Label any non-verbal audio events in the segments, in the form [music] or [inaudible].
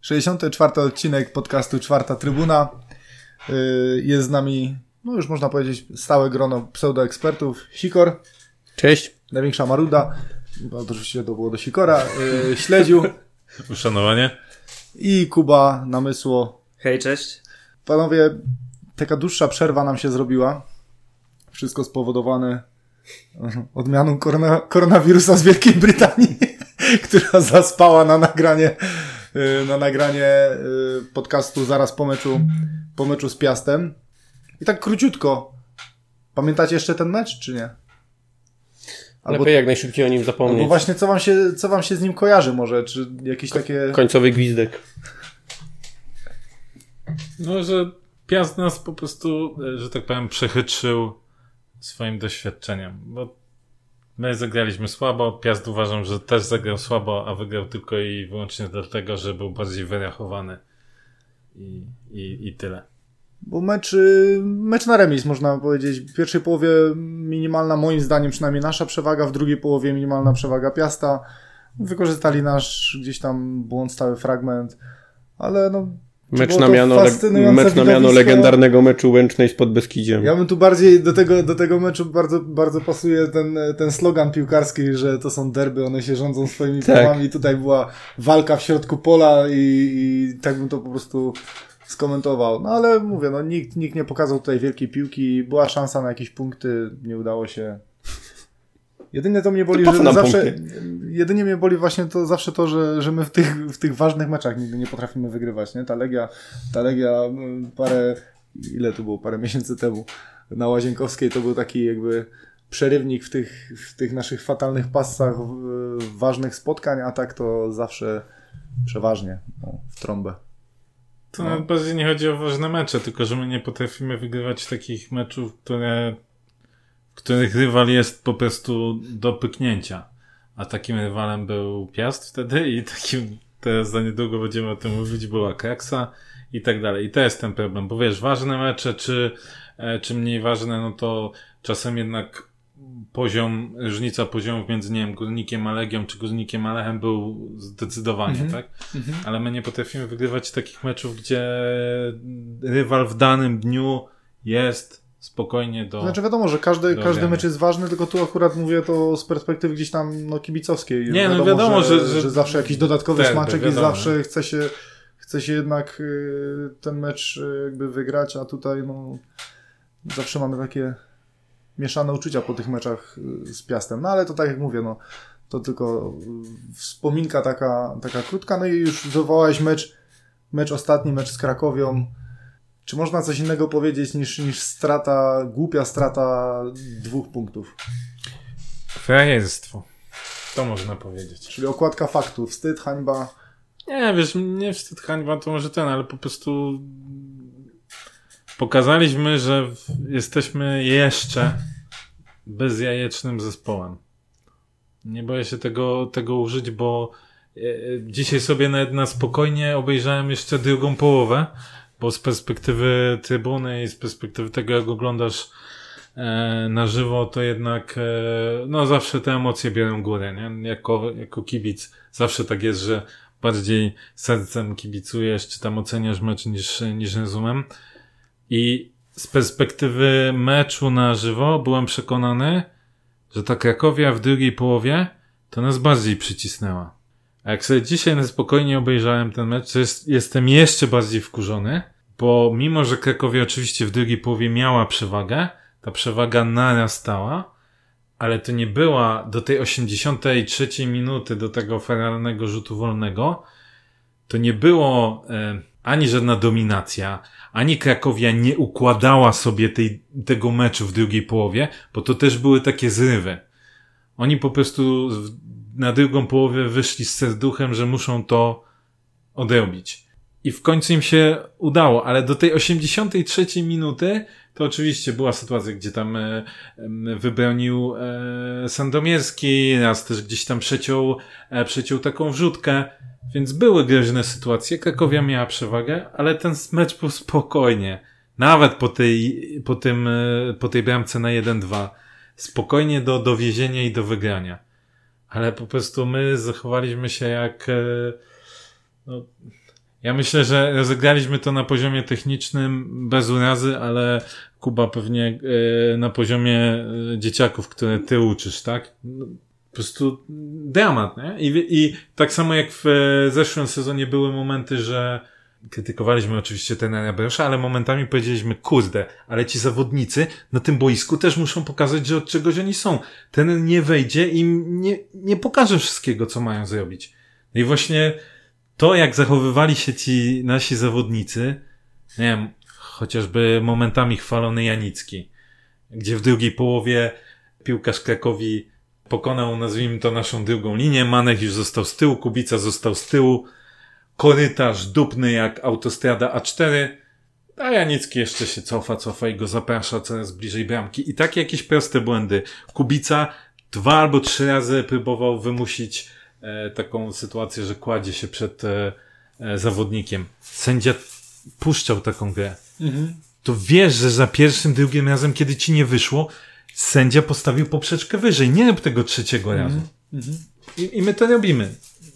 Sześćdziesiąty czwarty odcinek podcastu Czwarta Trybuna. Yy, Jest z nami, no już można powiedzieć, stałe grono pseudoekspertów. Sikor, Cześć. największa maruda, bo to oczywiście to było do Sikora, yy, Śledziu [laughs] Uszanowanie. i Kuba Namysło. Hej, cześć. Panowie, taka dłuższa przerwa nam się zrobiła. Wszystko spowodowane [laughs] odmianą korona, koronawirusa z Wielkiej Brytanii, [laughs] która zaspała na nagranie, y, na nagranie y, podcastu zaraz po meczu, po meczu z Piastem. I tak króciutko. Pamiętacie jeszcze ten mecz, czy nie? Albo, Lepiej jak najszybciej o nim zapomnieć. właśnie co wam, się, co wam się z nim kojarzy może? Czy jakieś takie... Końcowy gwizdek. No, że Piast nas po prostu, e, że tak powiem, przechytrzył swoim doświadczeniem, bo my zagraliśmy słabo, Piast uważam, że też zagrał słabo, a wygrał tylko i wyłącznie dlatego, że był bardziej wyrachowany i, i, i tyle. Bo mecz, y, mecz na remis, można powiedzieć. W pierwszej połowie minimalna, moim zdaniem przynajmniej nasza przewaga, w drugiej połowie minimalna przewaga Piasta. Wykorzystali nasz gdzieś tam błąd, stały fragment, ale no... Mecz na miano, mecz na miano legendarnego meczu Łęcznej z Podbeskidziem. Ja bym tu bardziej do tego, do tego meczu bardzo, bardzo pasuje ten, ten slogan piłkarski, że to są derby, one się rządzą swoimi Tak. prawami. Tutaj była walka w środku pola i, i tak bym to po prostu skomentował. No ale mówię, no nikt, nikt nie pokazał tutaj wielkiej piłki. Była szansa na jakieś punkty, nie udało się. Jedynie to mnie boli, co że zawsze, punkty? jedynie mnie boli właśnie to zawsze to, że, że my w tych, w tych ważnych meczach nigdy nie potrafimy wygrywać, nie? Ta Legia, ta Legia mm, parę, ile to było, parę miesięcy temu na Łazienkowskiej to był taki jakby przerywnik w tych, w tych naszych fatalnych pasach w, ważnych spotkań, a tak to zawsze przeważnie no, w trąbę. To No. nawet bardziej nie chodzi o ważne mecze, tylko że my nie potrafimy wygrywać takich meczów, które, których rywal jest po prostu do pyknięcia. A takim rywalem był Piast wtedy i takim, teraz za niedługo będziemy o tym mówić, była Kraksa i tak dalej. I to jest ten problem, bo wiesz, ważne mecze czy, e, czy mniej ważne, no to czasem jednak poziom, różnica poziomów między, nie wiem, Górnikiem a Legią czy Górnikiem a Lechem był zdecydowanie, Mhm. tak? Ale my nie potrafimy wygrywać takich meczów, gdzie rywal w danym dniu jest spokojnie do. Znaczy wiadomo, że każdy, każdy mecz jest ważny, tylko tu akurat mówię to z perspektywy gdzieś tam no, kibicowskiej. Nie, no wiadomo, że, że- że- zawsze jakiś dodatkowy Derby, smaczek i wiadomo. zawsze chce się, chce się jednak y, ten mecz y, jakby wygrać, a tutaj no zawsze mamy takie mieszane uczucia po tych meczach y, z Piastem. No ale to tak jak mówię, no to tylko wspominka taka, taka krótka, no i już wywołałeś mecz, mecz ostatni, mecz z Krakowią. Czy można coś innego powiedzieć niż, niż strata, głupia strata dwóch punktów? Frajerstwo. To można powiedzieć. Czyli okładka faktu, wstyd, hańba. Nie, wiesz, nie wstyd hańba to może ten, ale po prostu pokazaliśmy, że jesteśmy jeszcze bezjajecznym zespołem. Nie boję się tego, tego użyć, bo e, dzisiaj sobie nawet na spokojnie obejrzałem jeszcze drugą połowę, bo z perspektywy trybuny i z perspektywy tego, jak oglądasz e, na żywo, to jednak e, no zawsze te emocje biorą górę, nie? Jako, jako kibic zawsze tak jest, że bardziej sercem kibicujesz, czy tam oceniasz mecz niż, niż rozumem. I z perspektywy meczu na żywo byłem przekonany, że ta Krakowia w drugiej połowie to nas bardziej przycisnęła. A jak sobie dzisiaj na spokojnie obejrzałem ten mecz, to jest, jestem jeszcze bardziej wkurzony, bo mimo, że Krakowia oczywiście w drugiej połowie miała przewagę, ta przewaga narastała, ale to nie była do tej 83 minuty, do tego feralnego rzutu wolnego, to nie było e, ani żadna dominacja, ani Krakowia nie układała sobie tej, tego meczu w drugiej połowie, bo to też były takie zrywy. Oni po prostu w, na drugą połowę wyszli z serduchem, że muszą to odrobić. I w końcu im się udało, ale do tej 83 minuty to oczywiście była sytuacja, gdzie tam e, wybronił e, Sandomierski, raz też gdzieś tam przeciął, e, przeciął taką wrzutkę, więc były groźne sytuacje. Krakowia miała przewagę, ale ten mecz był spokojnie. Nawet po tej, po tym, e, po tej bramce na 1-2 spokojnie do dowiezienia i do wygrania. Ale po prostu my zachowaliśmy się jak. e, No, ja myślę, że rozegraliśmy to na poziomie technicznym bez urazy, ale Kuba pewnie e, na poziomie e, dzieciaków, które ty uczysz, tak? No, po prostu dramat, nie? I, I tak samo jak w zeszłym sezonie były momenty, że krytykowaliśmy oczywiście tenera Beresza, ale momentami powiedzieliśmy, kurde, ale ci zawodnicy na tym boisku też muszą pokazać, że od czegoś oni są. Ten nie wejdzie i nie, nie pokaże wszystkiego, co mają zrobić. No i właśnie to, jak zachowywali się ci nasi zawodnicy, nie wiem, chociażby momentami chwalony Janicki, gdzie w drugiej połowie piłkarz Krakowi pokonał, nazwijmy to, naszą drugą linię, Manek już został z tyłu, Kubica został z tyłu, korytarz dupny jak autostrada A4, a Janicki jeszcze się cofa, cofa i go zaprasza coraz bliżej bramki. I takie jakieś proste błędy. Kubica dwa albo trzy razy próbował wymusić e, taką sytuację, że kładzie się przed e, e, zawodnikiem. Sędzia puszczał taką grę. To wiesz, że za pierwszym, drugim razem, kiedy ci nie wyszło, sędzia postawił poprzeczkę wyżej. Nie rób tego trzeciego razu. I, I my to robimy.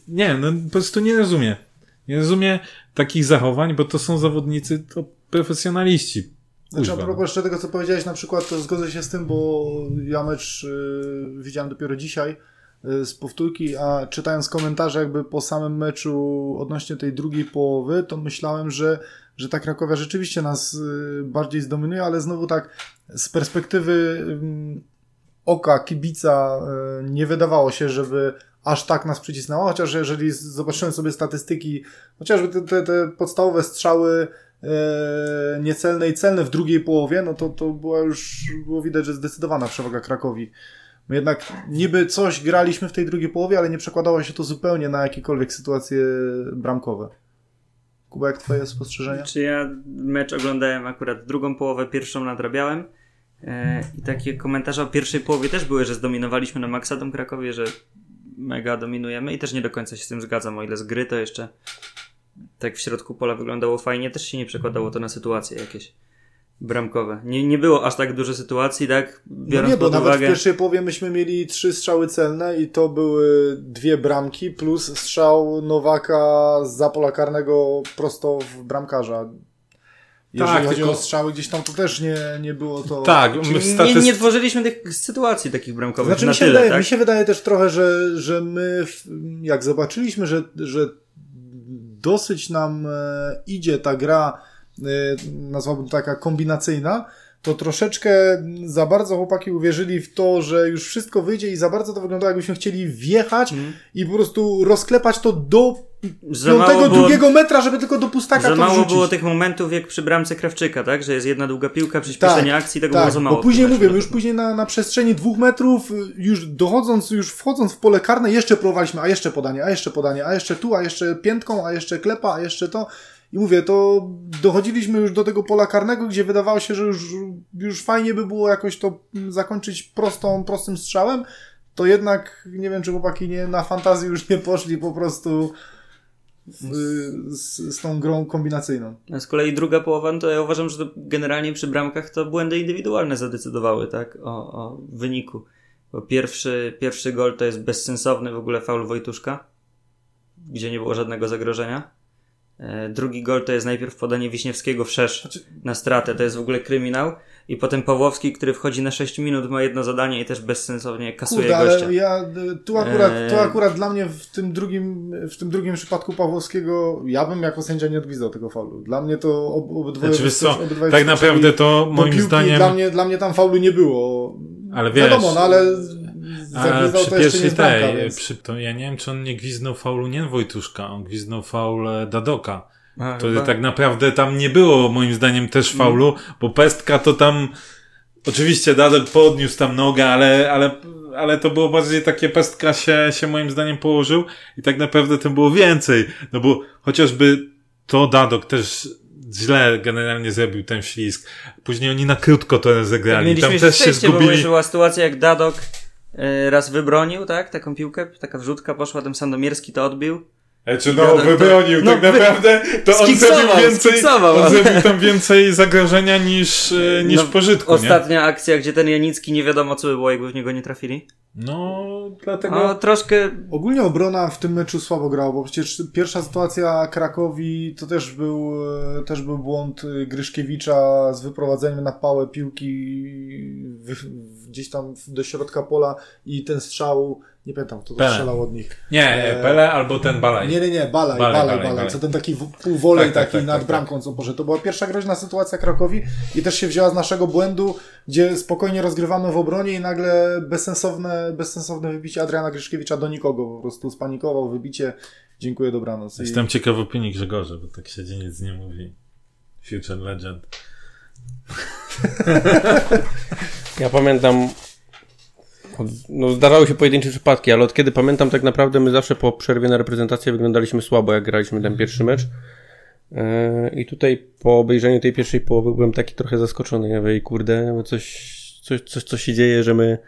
Nie, no po prostu nie rozumiem. Nie rozumiem takich zachowań, bo to są zawodnicy, to profesjonaliści. Znaczy, a no. propos jeszcze tego, co powiedziałeś, na przykład, to zgodzę się z tym, bo ja mecz y, widziałem dopiero dzisiaj y, z powtórki, a czytając komentarze jakby po samym meczu odnośnie tej drugiej połowy, to myślałem, że, że ta Krakowia rzeczywiście nas y, bardziej zdominuje, ale znowu tak z perspektywy ym, oka kibica nie wydawało się, żeby aż tak nas przycisnęła, chociaż jeżeli zobaczyłem sobie statystyki, chociażby te, te, podstawowe strzały e, niecelne i celne w drugiej połowie, no to, to była już, było widać, że zdecydowana przewaga Krakowi. My jednak niby coś graliśmy w tej drugiej połowie, ale nie przekładało się to zupełnie na jakiekolwiek sytuacje bramkowe. Kuba, jak twoje spostrzeżenia? Czy ja mecz oglądałem akurat drugą połowę, pierwszą nadrabiałem. E, I takie komentarze o pierwszej połowie też były, że zdominowaliśmy na maksa Krakowie, że mega dominujemy i też nie do końca się z tym zgadzam, o ile z gry to jeszcze tak w środku pola wyglądało fajnie, też się nie przekładało to na sytuacje jakieś bramkowe. Nie, nie było aż tak dużo sytuacji, tak? No Biorąc nie, bo pod nawet uwagę... w pierwszej połowie myśmy mieli trzy strzały celne i to były dwie bramki plus strzał Nowaka z za pola karnego prosto w bramkarza. Jeżeli Tak, chodzi tylko- o strzały gdzieś tam, to też nie, nie było to... Tak, my w Nie, nie tworzyliśmy tych sytuacji takich bramkowych Znaczy na mi się, tyle, wydaje, tak? mi się wydaje też trochę, że, że my jak zobaczyliśmy, że, że dosyć nam e, idzie ta gra, e, nazwałbym taka kombinacyjna, to troszeczkę za bardzo chłopaki uwierzyli w to, że już wszystko wyjdzie i za bardzo to wyglądało jakbyśmy chcieli wjechać Mhm. i po prostu rozklepać to do było- drugiego metra, żeby tylko do pustaka Za mało wrzucić. było tych momentów jak przy bramce Krawczyka, tak? Że jest jedna długa piłka, przyspieszenie akcji, tego było za mało. Bo później tym mówię, meczu. już później na, na przestrzeni dwóch metrów, y, już dochodząc, już wchodząc w pole karne, jeszcze próbowaliśmy, a jeszcze podanie, a jeszcze podanie, a jeszcze tu, a jeszcze piętką, a jeszcze klepa, a jeszcze to. I mówię, to dochodziliśmy już do tego pola karnego, gdzie wydawało się, że już, już fajnie by było jakoś to mm, zakończyć prostą, prostym strzałem. To jednak, nie wiem, czy chłopaki nie, na fantazji już nie poszli po prostu w, z, z tą grą kombinacyjną. A z kolei druga połowa, no to ja uważam, że generalnie przy bramkach to błędy indywidualne zadecydowały, tak? O, o wyniku. Bo pierwszy, pierwszy gol to jest bezsensowny w ogóle faul Wojtuszka, gdzie nie było żadnego zagrożenia. E, drugi gol to jest najpierw podanie Wiśniewskiego w szerz Znaczy- na stratę, to jest w ogóle kryminał. I potem Pawłowski, który wchodzi na 6 minut, ma jedno zadanie i też bezsensownie kasuje Kurde, gościa. ale ja y, tu akurat, Eee. tu akurat dla mnie w tym drugim, w tym drugim przypadku Pawłowskiego, ja bym jako sędzia nie odgwizdał tego faulu. Dla mnie to ob, obydwoje Znaczy, wiesz co, obydwoje tak naprawdę to moim piłki. zdaniem... Dla mnie, dla mnie tam faulu nie było. Ale wiesz, Wiadomo, no ale zagwizdał przy to jeszcze nie pierwszej tej, więc... przy, to ja nie wiem, czy on nie gwiznął faulu nie Wojtuszka, on gwiznął faul Dadoka. A, To chyba. tak naprawdę tam nie było moim zdaniem też faulu, bo pestka to tam oczywiście Dadok podniósł tam nogę, ale, ale, ale to było bardziej takie pestka się, się moim zdaniem położył i tak naprawdę to było więcej, no bo chociażby to Dadok też źle generalnie zrobił ten ślizg. Później oni na krótko to rozegrali. Mieliśmy Tam też się szczęście, bo zgubili. była sytuacja, jak Dadok raz wybronił, tak, taką piłkę, taka wrzutka poszła, ten Sandomierski to odbił Znaczy, no, Wiadomo, to- wybronił no, tak wy- naprawdę, to on zrobił więcej, skiksował, on zrobił tam więcej zagrożenia niż, e, niż No, pożytku, nie? Ostatnia akcja, gdzie ten Janicki nie wiadomo co by było, jakby w niego nie trafili. No, dlatego... No, troszkę Ogólnie obrona w tym meczu słabo grała, bo przecież pierwsza sytuacja Krakowi to też był, e, też był błąd e, Gryszkiewicza z wyprowadzeniem na pałę piłki w, gdzieś tam do środka pola i ten strzał, nie pamiętam kto to strzelał od nich. Nie, E, Pele albo ten Balaj. Nie, nie, nie, balaj, Balaj, balaj, balaj, balaj. Co ten taki półwolej Tak, tak, taki tak, nad tak, bramką, co poszedł. To była pierwsza groźna sytuacja Krakowi i też się wzięła z naszego błędu, gdzie spokojnie rozgrywamy w obronie i nagle bezsensowne, bezsensowne wybicie Adriana Gryszkiewicza do nikogo. Po prostu spanikował, wybicie. Dziękuję, dobranoc. I... Jestem ciekaw opinii Grzegorza, bo tak siedzi, nic nie mówi. Future Legend. [laughs] [laughs] Ja pamiętam. No, zdarzały się pojedyncze przypadki, ale od kiedy pamiętam, tak naprawdę my zawsze po przerwie na reprezentację wyglądaliśmy słabo, jak graliśmy ten pierwszy mecz. Yy, I tutaj po obejrzeniu tej pierwszej połowy byłem taki trochę zaskoczony. Ja mówię, kurde, coś, coś, coś, co się dzieje, że my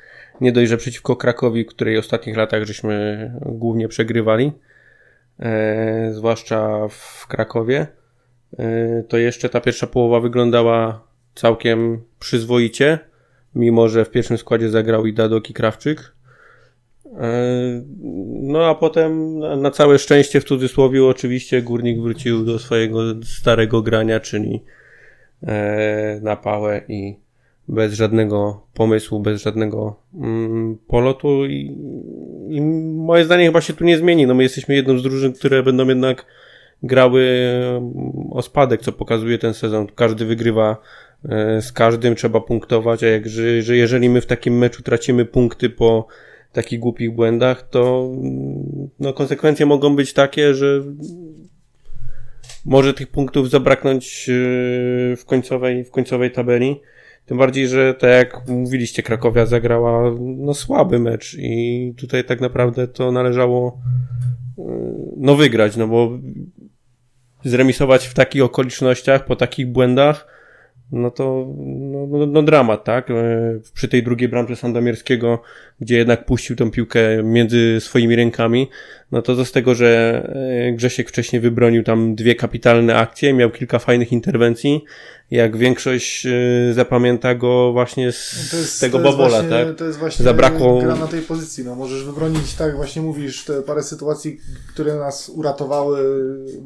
nie dość, że przeciwko Krakowi, której w ostatnich latach żeśmy głównie przegrywali, e, zwłaszcza w Krakowie, e, to jeszcze ta pierwsza połowa wyglądała całkiem przyzwoicie, mimo że w pierwszym składzie zagrał i Dadok i Krawczyk. E, No a potem na- całe szczęście w cudzysłowie oczywiście Górnik wrócił do swojego starego grania, czyli e, na pałę i bez żadnego pomysłu, bez żadnego mm, polotu i, i moje zdanie chyba się tu nie zmieni. No my jesteśmy jedną z drużyn, które będą jednak grały mm, o spadek, co pokazuje ten sezon. Każdy wygrywa z każdym, trzeba punktować, a jak, że, że jeżeli my w takim meczu tracimy punkty po takich głupich błędach, to mm, no, konsekwencje mogą być takie, że może tych punktów zabraknąć e, w końcowej, w końcowej tabeli. Tym bardziej, że tak jak mówiliście, Krakowia zagrała no, słaby mecz i tutaj tak naprawdę to należało e, no wygrać, no bo zremisować w takich okolicznościach, po takich błędach, no to no, no, no dramat, tak? E, Przy tej drugiej bramce Sandomierskiego, gdzie jednak puścił tą piłkę między swoimi rękami, no to co z tego, że e, Grzesiek wcześniej wybronił tam dwie kapitalne akcje, miał kilka fajnych interwencji, jak większość e, zapamięta go właśnie z To jest- tego to babola, właśnie, tak? To jest właśnie Zabrakło- gra na tej pozycji. No, możesz wybronić, tak właśnie mówisz, te parę sytuacji, które nas uratowały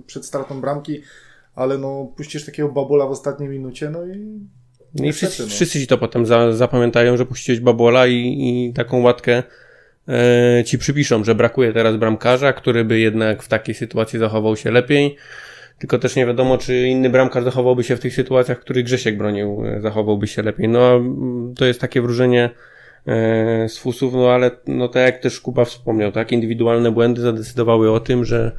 przed stratą bramki, ale no puścisz takiego babola w ostatniej minucie, no i No i wszyscy, no. wszyscy ci to potem za, zapamiętają, że puściłeś babola i, i taką łatkę e, ci przypiszą, że brakuje teraz bramkarza, który by jednak w takiej sytuacji zachował się lepiej. Tylko też nie wiadomo, czy inny bramkarz zachowałby się w tych sytuacjach, w których Grzesiek bronił, e, zachowałby się lepiej. No, a, mm, to jest takie wróżenie e, z fusów, no ale no tak jak też Kuba wspomniał, tak, indywidualne błędy zadecydowały o tym, że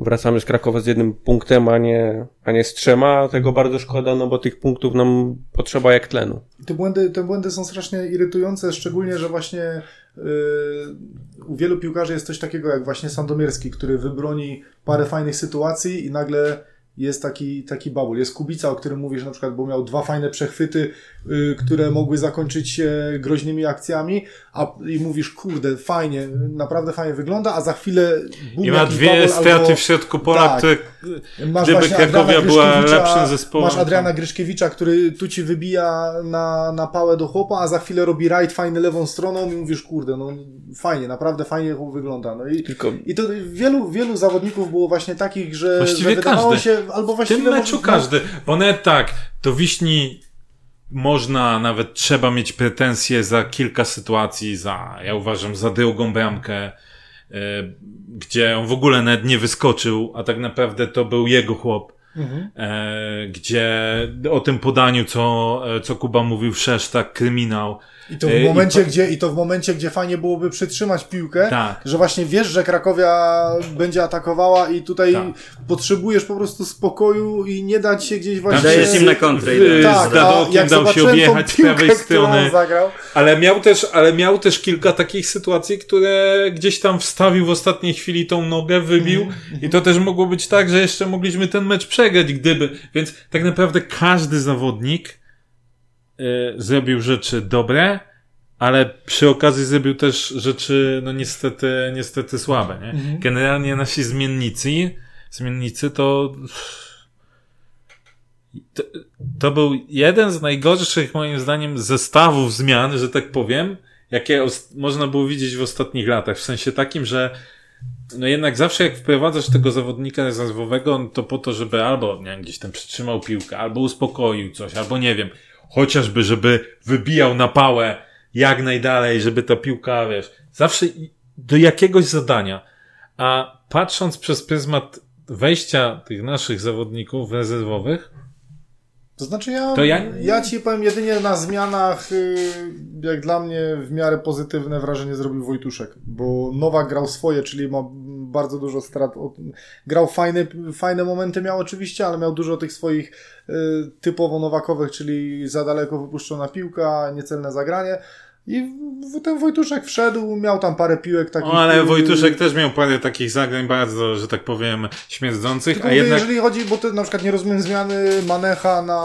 wracamy z Krakowa z jednym punktem, a nie, a nie z trzema. Tego bardzo szkoda, no bo tych punktów nam potrzeba jak tlenu. Te błędy, te błędy są strasznie irytujące, szczególnie, że właśnie yy, u wielu piłkarzy jest coś takiego jak właśnie Sandomierski, który wybroni parę fajnych sytuacji i nagle jest taki, taki babul. Jest Kubica, o którym mówisz na przykład, bo miał dwa fajne przechwyty, yy, które mogły zakończyć się groźnymi akcjami, a i mówisz, kurde, fajnie, naprawdę fajnie wygląda, a za chwilę I ma dwie straty albo- w środku pola, Tak. które Masz Gdyby Krakowia była lepszym zespołem, Masz Adriana to- Gryszkiewicza, który tu ci wybija na, na pałę do chłopa, a za chwilę robi rajd fajny lewą stroną i mówisz, kurde, no fajnie, naprawdę fajnie wygląda. No i, Tylko i to wielu, wielu zawodników było właśnie takich, że, Właściwie że wydawało każdy. się, albo w właściwie... tym meczu może- każdy. Bo nawet tak, do Wiśni można, nawet trzeba mieć pretensje za kilka sytuacji, za, ja uważam, za drugą bramkę, e, gdzie on w ogóle nawet nie wyskoczył, a tak naprawdę to był jego chłop. Mhm. E, gdzie o tym podaniu, co, e, co Kuba mówił, wszerz, tak, kryminał. I to w E, i momencie, pa- gdzie, i to w momencie, gdzie fajnie byłoby przytrzymać piłkę, Tak. że właśnie wiesz, że Krakowia będzie atakowała i tutaj Tak. potrzebujesz po prostu spokoju i nie dać się gdzieś właśnie... Dajesz im na kontrę. Yy. Tak, z Dadokiem dał się objechać z piłkę, prawej którą strony. Ale miał też, ale miał też kilka takich sytuacji, które gdzieś tam wstawił w ostatniej chwili tą nogę, wybił Mhm, i to też mogło być tak, że jeszcze mogliśmy ten mecz przegrać, gdyby. Więc tak naprawdę każdy zawodnik y, zrobił rzeczy dobre ale przy okazji zrobił też rzeczy, no niestety, niestety słabe, nie? Mhm. Generalnie nasi zmiennicy, zmiennicy to, to to był jeden z najgorszych moim zdaniem zestawów zmian, że tak powiem, jakie można było widzieć w ostatnich latach. W sensie takim, że no jednak zawsze jak wprowadzasz tego zawodnika rezerwowego, to po to, żeby albo nie wiem, gdzieś tam przytrzymał piłkę, albo uspokoił coś, albo nie wiem, chociażby, żeby wybijał na pałę jak najdalej, żeby ta piłka, wiesz, zawsze do jakiegoś zadania. A patrząc przez pryzmat wejścia tych naszych zawodników rezerwowych, To znaczy ja, To ja... ja- ci powiem jedynie na zmianach, y, jak dla mnie w miarę pozytywne wrażenie zrobił Wojtuszek, bo Nowak grał swoje, czyli ma bardzo dużo strat. Grał fajne, fajne momenty miał oczywiście, ale miał dużo tych swoich y, typowo nowakowych, czyli za daleko wypuszczona piłka, niecelne zagranie. I w- ten Wojtuszek wszedł, miał tam parę piłek takich. o, ale Wojtuszek też miał parę takich zagrań bardzo, że tak powiem, śmierdzących, Tylko a mówię, jednak jeżeli chodzi, bo to na przykład nie rozumiem zmiany Manecha na,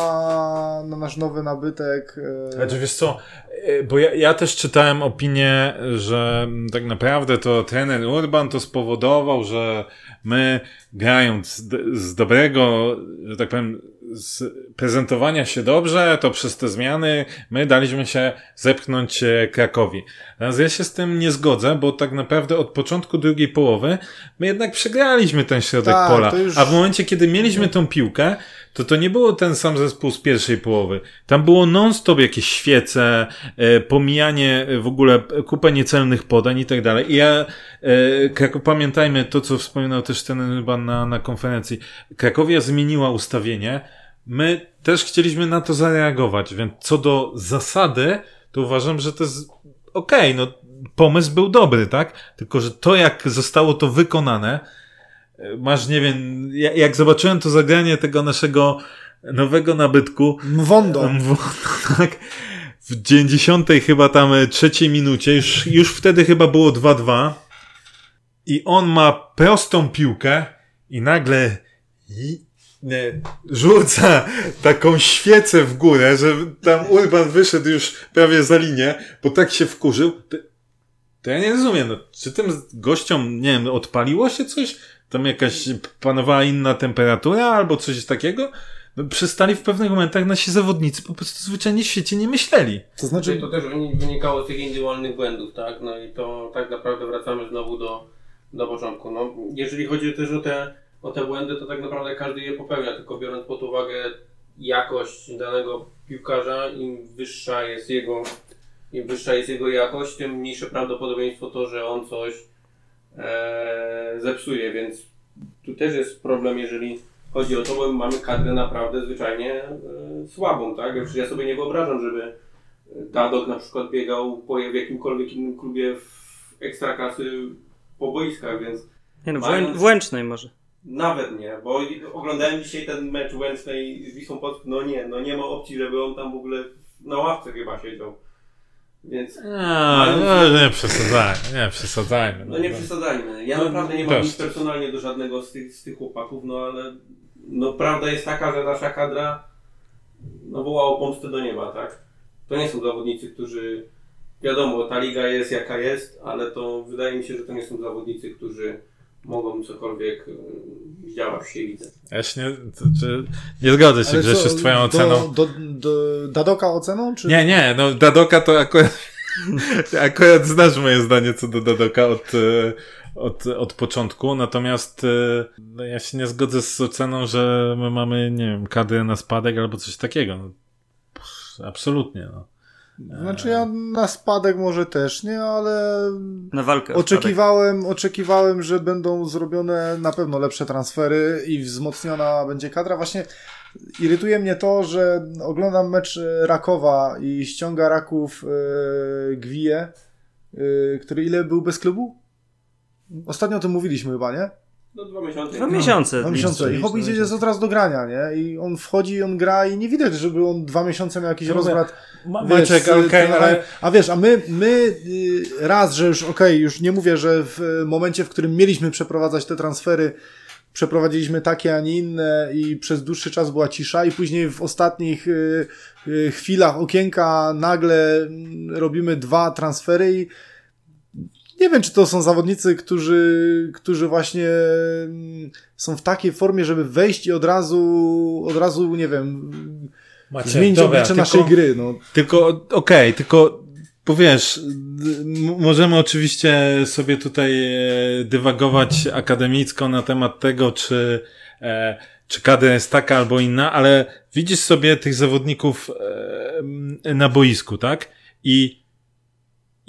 na nasz nowy nabytek. Znaczy wiesz co, e, bo ja, ja też czytałem opinię, że tak naprawdę to trener Urban to spowodował, że my grając z, z dobrego, że tak powiem, z prezentowania się dobrze, to przez te zmiany my daliśmy się zepchnąć e, Krakowi. Natomiast ja się z tym nie zgodzę, bo tak naprawdę od początku drugiej połowy my jednak przegraliśmy ten środek Tak, pola. już- A w momencie, kiedy mieliśmy tą piłkę, to to nie było ten sam zespół z pierwszej połowy. Tam było non-stop jakieś świece, e, pomijanie e, w ogóle kupę niecelnych podań i tak dalej. I ja, Kraków, pamiętajmy to, co wspominał też ten chyba na, na konferencji. Krakowia zmieniła ustawienie. My też chcieliśmy na to zareagować, więc co do zasady, to uważam, że to jest okej, no pomysł był dobry, tak? Tylko, że to jak zostało to wykonane, e, masz, nie wiem, ja- jak zobaczyłem to zagranie tego naszego nowego nabytku, Mwondo. [laughs] w, tak, w 90 chyba tam e, trzeciej minucie, już, już wtedy chyba było 2-2 i on ma prostą piłkę i nagle i, nie, rzuca taką świecę w górę, że tam Urban wyszedł już prawie za linię, bo tak się wkurzył. To, to ja nie rozumiem, no, czy tym gościom, nie wiem, odpaliło się coś? Tam jakaś panowała inna temperatura albo coś takiego? No, przestali w pewnych momentach nasi zawodnicy po prostu zwyczajnie w świecie nie myśleli. To Znaczy, to też wyni- wynikało z tych indywidualnych błędów, tak? No i to tak naprawdę wracamy znowu do, do początku. No, jeżeli chodzi też o te, o te błędy, to tak naprawdę każdy je popełnia, tylko biorąc pod uwagę jakość danego piłkarza, im wyższa jest jego, im wyższa jest jego jakość, tym mniejsze prawdopodobieństwo to, że on coś e, zepsuje, więc tu też jest problem, jeżeli chodzi o to, bo mamy kadrę naprawdę zwyczajnie e, słabą, tak? Ja sobie nie wyobrażam, żeby Dadok na przykład biegał po w jakimkolwiek innym klubie w ekstraklasy po boiskach, więc Nie no, Mając- w Łęcznej może. Nawet nie, bo oglądałem dzisiaj ten mecz Łęcznej z Wisłą Płock, no nie, no nie ma opcji, żeby on tam w ogóle na ławce chyba siedział. Więc A, no, nie przesadzajmy, nie przesadzajmy. no nie przesadzajmy. Ja No, naprawdę nie mam też. nic personalnie do żadnego z tych, z tych chłopaków, no ale no prawda jest taka, że nasza kadra no woła o pomstę do nieba, tak? To nie są zawodnicy, którzy wiadomo, ta liga jest jaka jest, ale to wydaje mi się, że to nie są zawodnicy, którzy mogą cokolwiek y, zdziałać w siebie. Ja się nie, to, czy, nie zgodzę się Grzesiu z twoją do, oceną. Do, do, Dadoka oceną? Czy... Nie, nie, no Dadoka to akurat, [laughs] akurat znasz moje zdanie co do Dadoka od, e, od, od początku, natomiast e, no, ja się nie zgodzę z oceną, że my mamy, nie wiem, kadrę na spadek albo coś takiego. No, pff, absolutnie, no. Znaczy ja na spadek może też nie, ale Na walkę. oczekiwałem, oczekiwałem, że będą zrobione na pewno lepsze transfery i wzmocniona będzie kadra. Właśnie irytuje mnie to, że oglądam mecz Rakowa i ściąga Raków e, Gwije, e, który ile był bez klubu? Ostatnio o tym mówiliśmy chyba, nie? No dwa miesiące. Dwa miesiące. Dwa miesiące. I Hobby jest od razu do grania, nie? I on wchodzi i on gra i nie widać, żeby on dwa miesiące miał jakiś Mówię, rozbrat. Ma, Wiesz, trenerem. ale A wiesz, a my, my y, raz, że już okej, już nie mówię, że w momencie, w którym mieliśmy przeprowadzać te transfery, przeprowadziliśmy takie, a nie inne i przez dłuższy czas była cisza i później w ostatnich y, y, chwilach okienka nagle mm, robimy dwa transfery i nie wiem, czy to są zawodnicy, którzy, którzy właśnie mm, są w takiej formie, żeby wejść i od razu, od razu, nie wiem, Macie, zmienić dobra, oblicze tylko- naszej gry. No. Tylko, okej, tylko powiesz, m- możemy oczywiście sobie tutaj e, dywagować akademicko na temat tego, czy, e, czy kadra jest taka albo inna, ale widzisz sobie tych zawodników e, na boisku, tak? I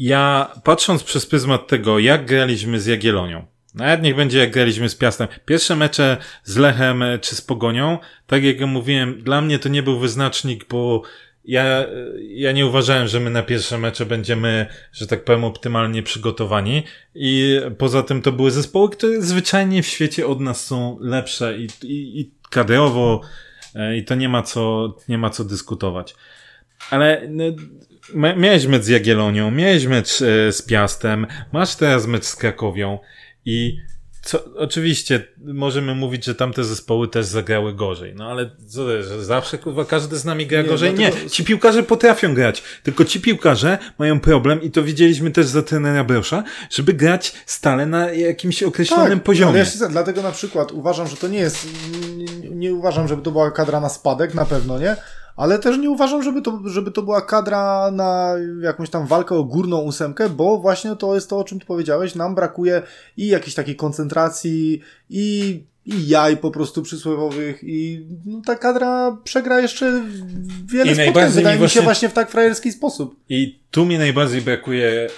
ja patrząc przez pryzmat tego, jak graliśmy z Jagiellonią, nawet niech będzie jak graliśmy z Piastem. Pierwsze mecze z Lechem e, czy z Pogonią, tak jak ja mówiłem, dla mnie to nie był wyznacznik, bo ja, e, ja nie uważałem, że my na pierwsze mecze będziemy, że tak powiem, optymalnie przygotowani. I poza tym to były zespoły, które zwyczajnie w świecie od nas są lepsze i, i, i e, i to nie ma co, nie ma co dyskutować. Ale no, miałeś mecz z Jagiellonią, miałeś mecz e, z Piastem, masz teraz mecz z Krakowią i co, oczywiście możemy mówić, że tamte zespoły też zagrały gorzej, no ale co, że zawsze kurwa każdy z nami gra Nie, gorzej? dlatego- Nie, ci piłkarze potrafią grać, tylko ci piłkarze mają problem i to widzieliśmy też za trenera Brosza, żeby grać stale na jakimś określonym poziomie. Tak, Ale ja się, dlatego na przykład uważam, że to nie jest, nie, nie uważam, żeby to była kadra na spadek, na pewno nie, ale też nie uważam, żeby to, żeby to była kadra na jakąś tam walkę o górną ósemkę, bo właśnie to jest to, o czym tu powiedziałeś, nam brakuje i jakiejś takiej koncentracji i i jaj po prostu przysłowiowych i no, ta kadra przegra jeszcze wiele I spotkań, wydaje mi mi się właśnie- właśnie w tak frajerski sposób. I tu mi najbardziej brakuje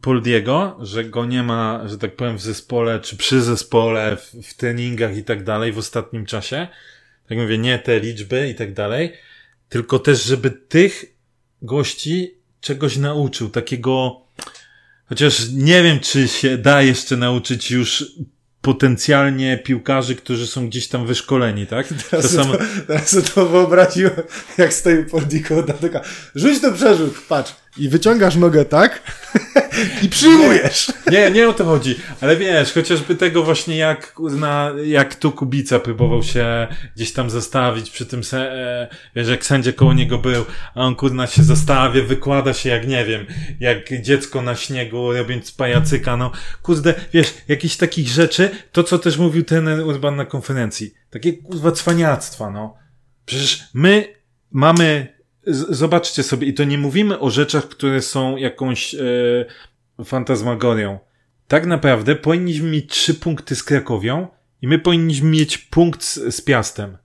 Poldiego, że go nie ma, że tak powiem, w zespole, czy przy zespole, w, w treningach i tak dalej w ostatnim czasie. Tak mówię, nie te liczby i tak dalej, tylko też, żeby tych gości czegoś nauczył, takiego, chociaż nie wiem, czy się da jeszcze nauczyć już potencjalnie piłkarzy, którzy są gdzieś tam wyszkoleni, tak? [laughs] To Teraz, samo, to, teraz sobie to wyobraziłem, jak stoi Poldiko na taka, rzuć to przerzut, patrz, i wyciągasz nogę tak [laughs] i przyjmujesz. Nie, nie o to chodzi, ale wiesz, chociażby tego właśnie jak, na, jak tu Kubica próbował się gdzieś tam zastawić przy tym, se, e, wiesz, jak sędzia koło niego był, a on kurna się zastawia, wykłada się jak, nie wiem, jak dziecko na śniegu, robiąc pajacyka, no, kurde, wiesz, jakichś takich rzeczy, to co też mówił ten Urban na konferencji, takie kurwa cwaniactwa, no. Przecież my mamy, zobaczcie sobie, i to nie mówimy o rzeczach, które są jakąś, e, fantasmagorią. Tak naprawdę powinniśmy mieć trzy punkty z Krakowią i my powinniśmy mieć punkt z, z Piastem.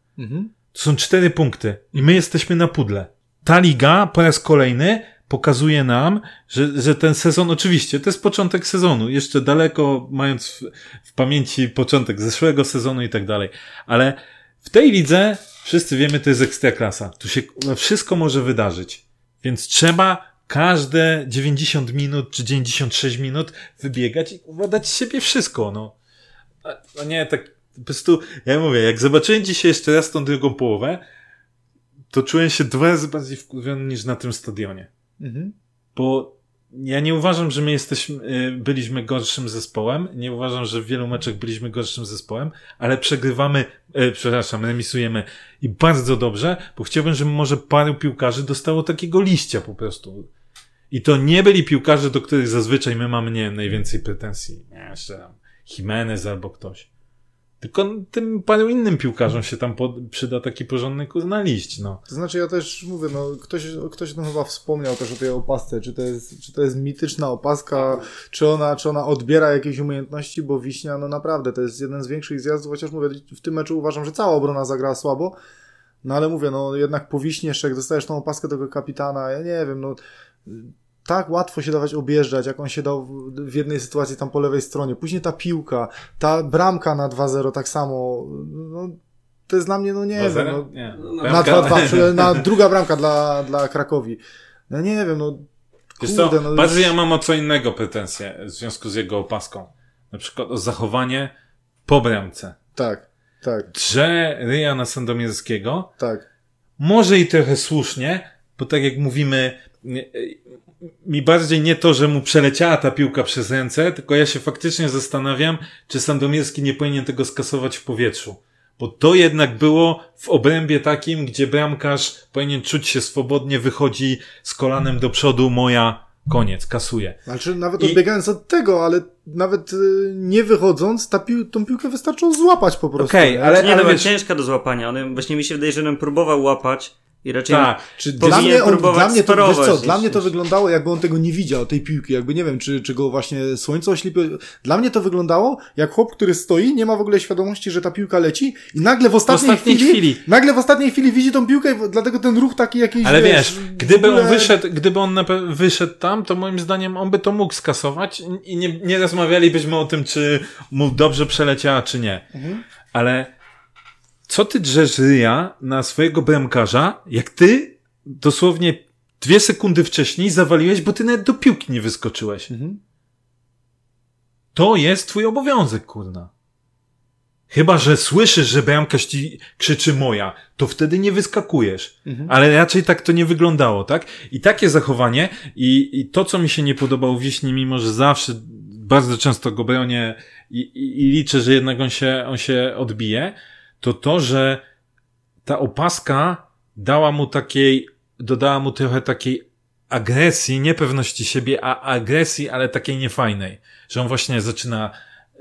To są cztery punkty i my jesteśmy na pudle. Ta liga po raz kolejny pokazuje nam, że, że ten sezon, oczywiście, to jest początek sezonu, jeszcze daleko mając w, w pamięci początek zeszłego sezonu i tak dalej, ale w tej lidze wszyscy wiemy, to jest ekstraklasa. Tu się kurwa, wszystko może wydarzyć. Więc trzeba każde 90 minut czy 96 minut wybiegać i dać z siebie wszystko, no. A, a nie, tak po prostu, ja mówię, jak zobaczyłem dzisiaj jeszcze raz tą drugą połowę, to czułem się dwa razy bardziej wkurwiony niż na tym stadionie. Mhm. Bo ja nie uważam, że my jesteśmy, y, byliśmy gorszym zespołem. Nie uważam, że w wielu meczach byliśmy gorszym zespołem, ale przegrywamy, e, przepraszam, remisujemy i bardzo dobrze, bo chciałbym, żeby może paru piłkarzy dostało takiego liścia po prostu. I to nie byli piłkarze, do których zazwyczaj my mamy, nie najwięcej pretensji. Nie, jeszcze tam Jimenez albo ktoś. Tylko tym paru innym piłkarzom się tam pod, przyda taki porządny kurna liść, no. To znaczy ja też mówię, no ktoś, ktoś tam chyba wspomniał też o tej opasce, czy to jest, czy to jest mityczna opaska, czy ona, czy ona odbiera jakieś umiejętności, bo Wiśnia, no naprawdę, to jest jeden z większych zjazdów, chociaż mówię, w tym meczu uważam, że cała obrona zagrała słabo, no ale mówię, no jednak po Wiśnie jak dostajesz tą opaskę tego kapitana, ja nie wiem, no tak łatwo się dawać objeżdżać, jak on się dał w, jednej sytuacji tam po lewej stronie. Później ta piłka, ta bramka na 2-0 tak samo, no to jest dla mnie, no nie wiem, no, Nie. na 2-2, przy- na druga bramka dla, dla Krakowi. No nie wiem, no Wiesz co, kurde, no bardziej już- ja mam o co innego pretensje w związku z jego opaską. Na przykład o zachowanie po bramce. Tak, tak, Drze ryja na Sandomierskiego, tak. może i trochę słusznie, bo tak jak mówimy, nie, mi bardziej nie to, że mu przeleciała ta piłka przez ręce, tylko ja się faktycznie zastanawiam, czy Sandomierski nie powinien tego skasować w powietrzu. Bo to jednak było w obrębie takim, gdzie bramkarz powinien czuć się swobodnie, wychodzi z kolanem do przodu, moja, koniec, kasuje. Znaczy, nawet I- odbiegając od tego, ale nawet y, nie wychodząc, ta pił tą piłkę wystarczyło złapać po prostu. Okej, nie? ale, nie, ale no, wiesz, ciężka do złapania. On, właśnie mi się wydaje, że on próbował łapać i raczej... tak, Czy dla mnie, on, dla mnie to, wiesz co, dla mnie to wyglądało, jakby on tego nie widział, tej piłki, jakby nie wiem, czy, czy go właśnie słońce oślepiło. Dla mnie to wyglądało jak chłop, który stoi, nie ma w ogóle świadomości, że ta piłka leci i nagle w ostatniej, ostatniej chwili, chwili. nagle w ostatniej chwili widzi tą piłkę dlatego ten ruch taki jakiś, Ale wiesz, wiesz, w gdyby ogóle- on wyszedł, gdyby on wyszedł tam, to moim zdaniem on by to mógł skasować i nie, nie rozmawialibyśmy o tym, czy mu dobrze przeleciała, czy nie. Mhm. Ale co ty drzesz ryja na swojego bramkarza, jak ty dosłownie dwie sekundy wcześniej zawaliłeś, bo ty nawet do piłki nie wyskoczyłeś. Mhm. To jest twój obowiązek, kurna. Chyba, że słyszysz, że bramkarz ci krzyczy moja, to wtedy nie wyskakujesz. Mhm. Ale raczej tak to nie wyglądało, tak? I takie zachowanie i, i to, co mi się nie podobało w Wiśni, mimo że zawsze bardzo często go bronię i, i, i liczę, że jednak on się, on się odbije, to to, że ta opaska dała mu takiej, dodała mu trochę takiej agresji, niepewności siebie, a agresji, ale takiej niefajnej. Że on właśnie zaczyna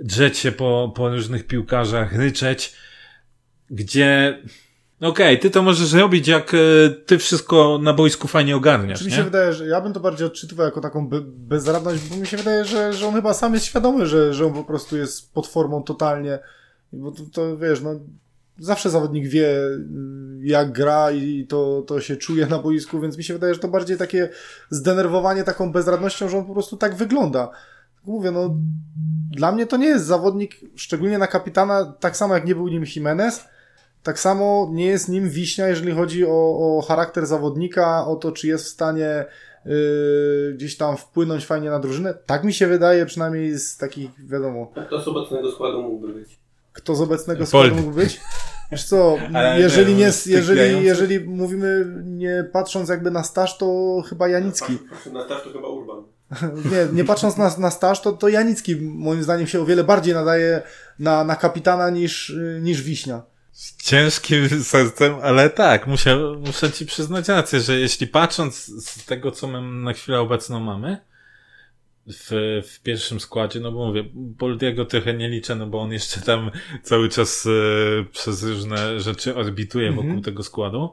drzeć się po, po różnych piłkarzach, ryczeć, gdzie no Okej, ty to możesz robić, jak e, ty wszystko na boisku fajnie ogarniasz, Czy mi nie? się wydaje, że ja bym to bardziej odczytywał jako taką be bezradność, bo mi się wydaje, że, że on chyba sam jest świadomy, że, że on po prostu jest pod formą totalnie. Bo to, to wiesz, no zawsze zawodnik wie, y, jak gra i to, to się czuje na boisku, więc mi się wydaje, że to bardziej takie zdenerwowanie taką bezradnością, że on po prostu tak wygląda. Mówię, no dla mnie to nie jest zawodnik, szczególnie na kapitana, tak samo jak nie był nim Jimenez, tak samo nie jest nim Wiśnia, jeżeli chodzi o, o charakter zawodnika, o to, czy jest w stanie yy, gdzieś tam wpłynąć fajnie na drużynę. Tak mi się wydaje, przynajmniej z takich, wiadomo, Kto z obecnego składu mógłby być? Kto z obecnego składu mógł być. Wiesz co, [laughs] Ale jeżeli, nie, jeżeli, jeżeli mówimy nie patrząc jakby na staż, to chyba Janicki. Na start to chyba Urban. [laughs] Nie, nie patrząc na, na staż, to, to Janicki moim zdaniem się o wiele bardziej nadaje na, na kapitana niż, niż Wiśnia. Z ciężkim [laughs] sercem, ale tak, muszę, muszę ci przyznać rację, że jeśli patrząc z tego, co my na chwilę obecną mamy w, w pierwszym składzie, no bo mówię, Boldiego trochę nie liczę, no bo on jeszcze tam cały czas e, przez różne rzeczy orbituje wokół tego składu,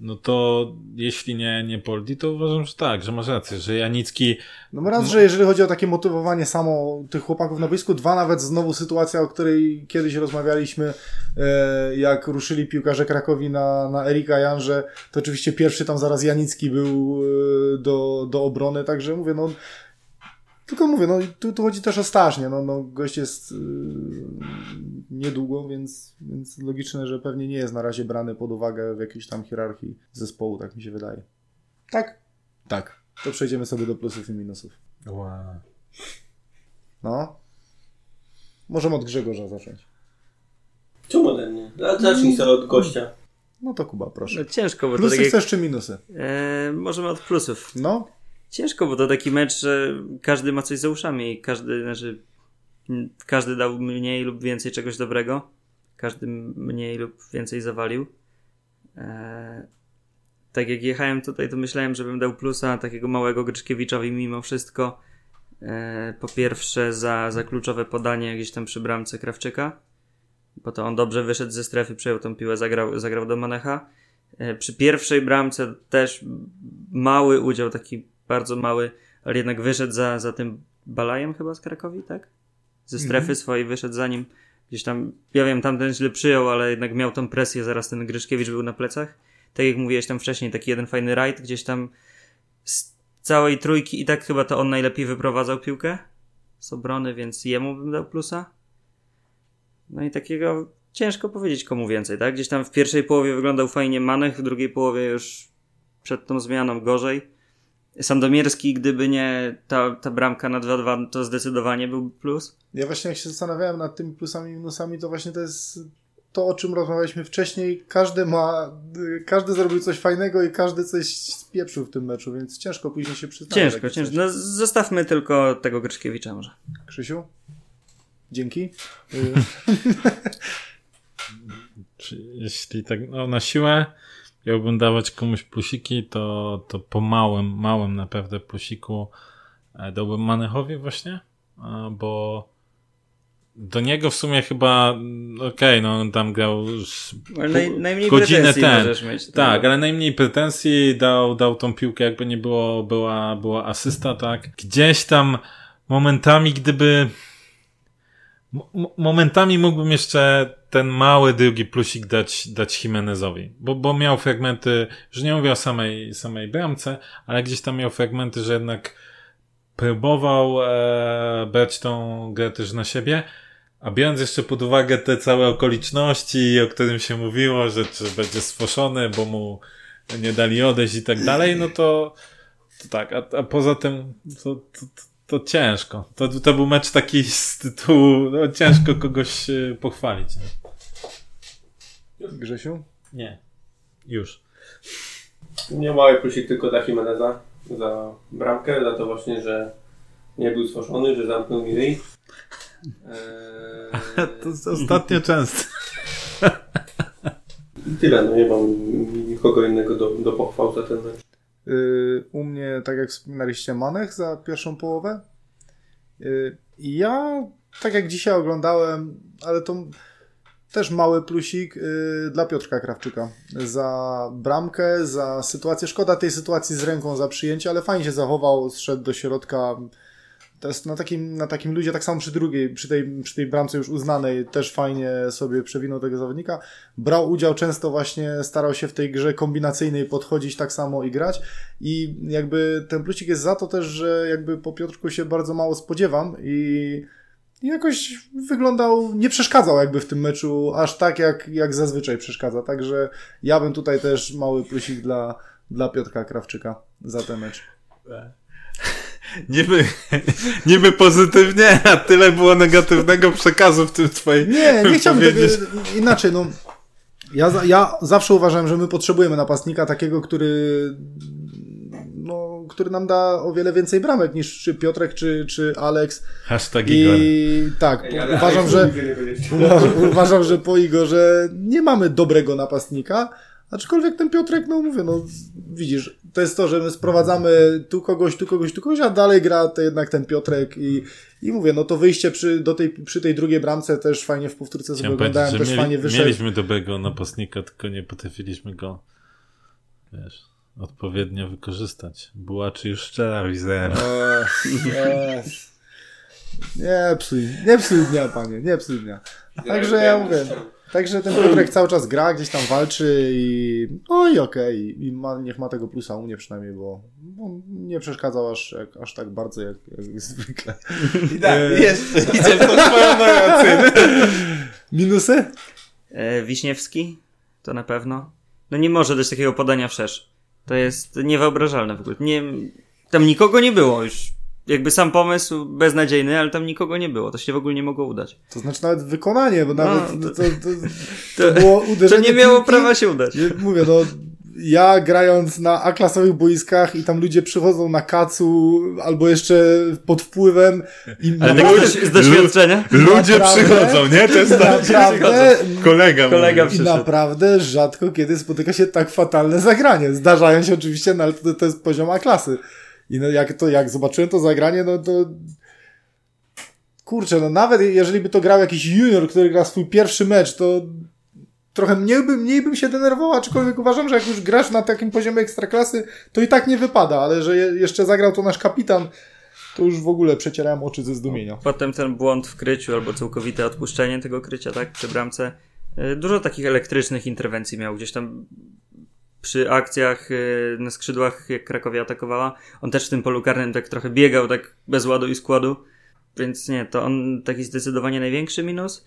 no to jeśli nie, nie Poldi, to uważam, że tak, że masz rację, że Janicki No raz, że jeżeli chodzi o takie motywowanie samo tych chłopaków na boisku, dwa nawet znowu sytuacja, o której kiedyś rozmawialiśmy, e, jak ruszyli piłkarze Krakowi na, na Erika Janże, to oczywiście pierwszy tam zaraz Janicki był e, do, do obrony, także mówię, no tylko mówię, no i tu, tu chodzi też o staż, nie? No, no gość jest e, niedługo, więc, więc logiczne, że pewnie nie jest na razie brany pod uwagę w jakiejś tam hierarchii zespołu, tak mi się wydaje. Tak? Tak. To przejdziemy sobie do plusów i minusów. wow. No. Możemy od Grzegorza zacząć. Czemu ode mnie? A zacznij sobie od gościa. No to Kuba, proszę. No ciężko, bo to Plusy tak jak... chcesz czy minusy? E, możemy od plusów. No. Ciężko, bo to taki mecz, że każdy ma coś za uszami i każdy, znaczy, każdy dał mniej lub więcej czegoś dobrego. Każdy mniej lub więcej zawalił. E, tak jak jechałem tutaj, to myślałem, żebym dał plusa takiego małego Gryczkiewiczowi mimo wszystko. E, po pierwsze za, za kluczowe podanie gdzieś tam przy bramce Krawczyka, bo to on dobrze wyszedł ze strefy, przejął tą piłę, zagrał, zagrał do Manecha. E, Przy pierwszej bramce też mały udział, taki bardzo mały, ale jednak wyszedł za, za tym Balajem chyba z Krakowi, tak? Ze strefy Mhm. swojej wyszedł za nim. Gdzieś tam, ja wiem, tamten źle przyjął, ale jednak miał tą presję, zaraz ten Gryszkiewicz był na plecach. Tak jak mówiłeś tam wcześniej, taki jeden fajny rajd, gdzieś tam z całej trójki i tak chyba to on najlepiej wyprowadzał piłkę z obrony, więc jemu bym dał plusa. No i takiego ciężko powiedzieć komu więcej, tak? Gdzieś tam w pierwszej połowie wyglądał fajnie Manech, w drugiej połowie już przed tą zmianą gorzej. Sandomierski, gdyby nie ta, ta bramka na 2-2, to zdecydowanie był plus. Ja właśnie jak się zastanawiałem nad tymi plusami i minusami, to właśnie to jest to, o czym rozmawialiśmy wcześniej, każdy ma, każdy zrobił coś fajnego i każdy coś spieprzył w tym meczu, więc ciężko później się przyznać. Ciężko, ciężko. No, zostawmy tylko tego Gryczkiewicza może. Krzysiu? Dzięki. [laughs] Czy, jeśli tak no, na siłę miałbym dawać komuś plusiki, to, to po małym, małym naprawdę plusiku e, dałbym Manechowi właśnie, bo do niego w sumie chyba mm, okej, okay, no on tam grał już Ale naj, najmniej godzinę ten. mieć. Tak, ale najmniej pretensji dał, dał tą piłkę, jakby nie było, była, była asysta, tak. Gdzieś tam momentami, gdyby mo- momentami mógłbym jeszcze ten mały drugi plusik dać, dać Jimenezowi, bo, bo miał fragmenty, że nie mówię o samej, samej bramce, ale gdzieś tam miał fragmenty, że jednak próbował e, brać tą grę też na siebie, a biorąc jeszcze pod uwagę te całe okoliczności, o którym się mówiło, że czy będzie sfoszony, bo mu nie dali odejść i tak dalej, no to, to tak, a, a poza tym to, to, to ciężko. To, to był mecz taki z tytułu, no, ciężko kogoś e, pochwalić. Nie? Grzesiu? nie. Już. Nie mały plusik tylko dla Jimeneza za bramkę, za to właśnie, że nie był stworzony, że zamknął mi ryj. Eee, To jest ostatnio często. I tyle, no nie mam nikogo innego do, do pochwał za ten mecz. Yy, u mnie, tak jak wspominaliście, Manech za pierwszą połowę. Yy, I ja, tak jak dzisiaj oglądałem, ale to też mały plusik yy, dla Piotrka Krawczyka. Za bramkę, za sytuację. Szkoda tej sytuacji z ręką za przyjęcie, ale fajnie się zachował, zszedł do środka. To jest na takim, na takim ludzie, tak samo przy drugiej, przy tej, przy tej bramce już uznanej, też fajnie sobie przewinął tego zawodnika. Brał udział często właśnie, starał się w tej grze kombinacyjnej podchodzić tak samo i grać. I jakby ten plusik jest za to też, że jakby po Piotrku się bardzo mało spodziewam i jakoś wyglądał, nie przeszkadzał jakby w tym meczu aż tak, jak, jak zazwyczaj przeszkadza. Także ja bym tutaj też mały plusik dla, dla Piotrka Krawczyka za ten mecz. [laughs] Niby, niby pozytywnie, a tyle było negatywnego przekazu w tym twojej Nie, nie chciałbym tego inaczej. No, ja, ja zawsze uważałem, że my potrzebujemy napastnika takiego, który który nam da o wiele więcej bramek niż czy Piotrek, czy, czy Alex. Hashtag Igor. I tak, uważam, że uważam, że po Igorze nie mamy dobrego napastnika, aczkolwiek ten Piotrek, no mówię, no widzisz, to jest to, że my sprowadzamy tu kogoś, tu kogoś, tu kogoś, a dalej gra to jednak ten Piotrek i, i mówię, no to wyjście przy, do tej, przy tej drugiej bramce też fajnie w powtórce sobie oglądałem, też że fajnie mieli, wyszedł. mieliśmy dobrego napastnika, tylko nie potrafiliśmy go wiesz, odpowiednio wykorzystać. Bułaczy już szczera wizera. Ech. Nie psuj, nie psuj dnia, panie, nie psuj dnia. Także ja mówię, także ten Piotrek cały czas gra, gdzieś tam walczy i no i okej, i ma, niech ma tego plusa u mnie przynajmniej, bo, bo nie przeszkadzał aż, jak, aż tak bardzo jak, jak zwykle. I tak, jeszcze idzie w tą swoją narrację. [laughs] Minusy? E, Wiśniewski? To na pewno. No nie może dać takiego podania wszerz. To jest niewyobrażalne w ogóle. Nie, tam nikogo nie było już. Jakby sam pomysł beznadziejny, ale tam nikogo nie było. To się w ogóle nie mogło udać. To znaczy nawet wykonanie, bo nawet No, to, to, to, to było To uderzenie nie miało prawa się udać. Mówię, no ja grając na A-klasowych boiskach i tam ludzie przychodzą na kacu albo jeszcze pod wpływem i Ale tak z doświadczenia? Ludzie Naprawdę? przychodzą, nie? To jest tak. naprawdę, Kolega, Kolega mówi. i naprawdę rzadko kiedy spotyka się tak fatalne zagranie. Zdarzają się oczywiście, no ale to, to jest poziom A-klasy. I no jak, to, jak zobaczyłem to zagranie, no to kurczę, no nawet jeżeli by to grał jakiś junior, który gra swój pierwszy mecz, to trochę mniej bym, mniej bym się denerwował, aczkolwiek uważam, że jak już grasz na takim poziomie ekstraklasy, to i tak nie wypada, ale że je, jeszcze zagrał to nasz kapitan, to już w ogóle przecierałem oczy ze zdumienia. Potem ten błąd w kryciu albo całkowite odpuszczenie tego krycia, tak? Przy bramce. Y, Dużo takich elektrycznych interwencji miał gdzieś tam przy akcjach y, na skrzydłach, jak Krakowia atakowała. On też w tym polu karnym tak trochę biegał, tak bez ładu i składu. Więc nie, to on taki zdecydowanie największy minus.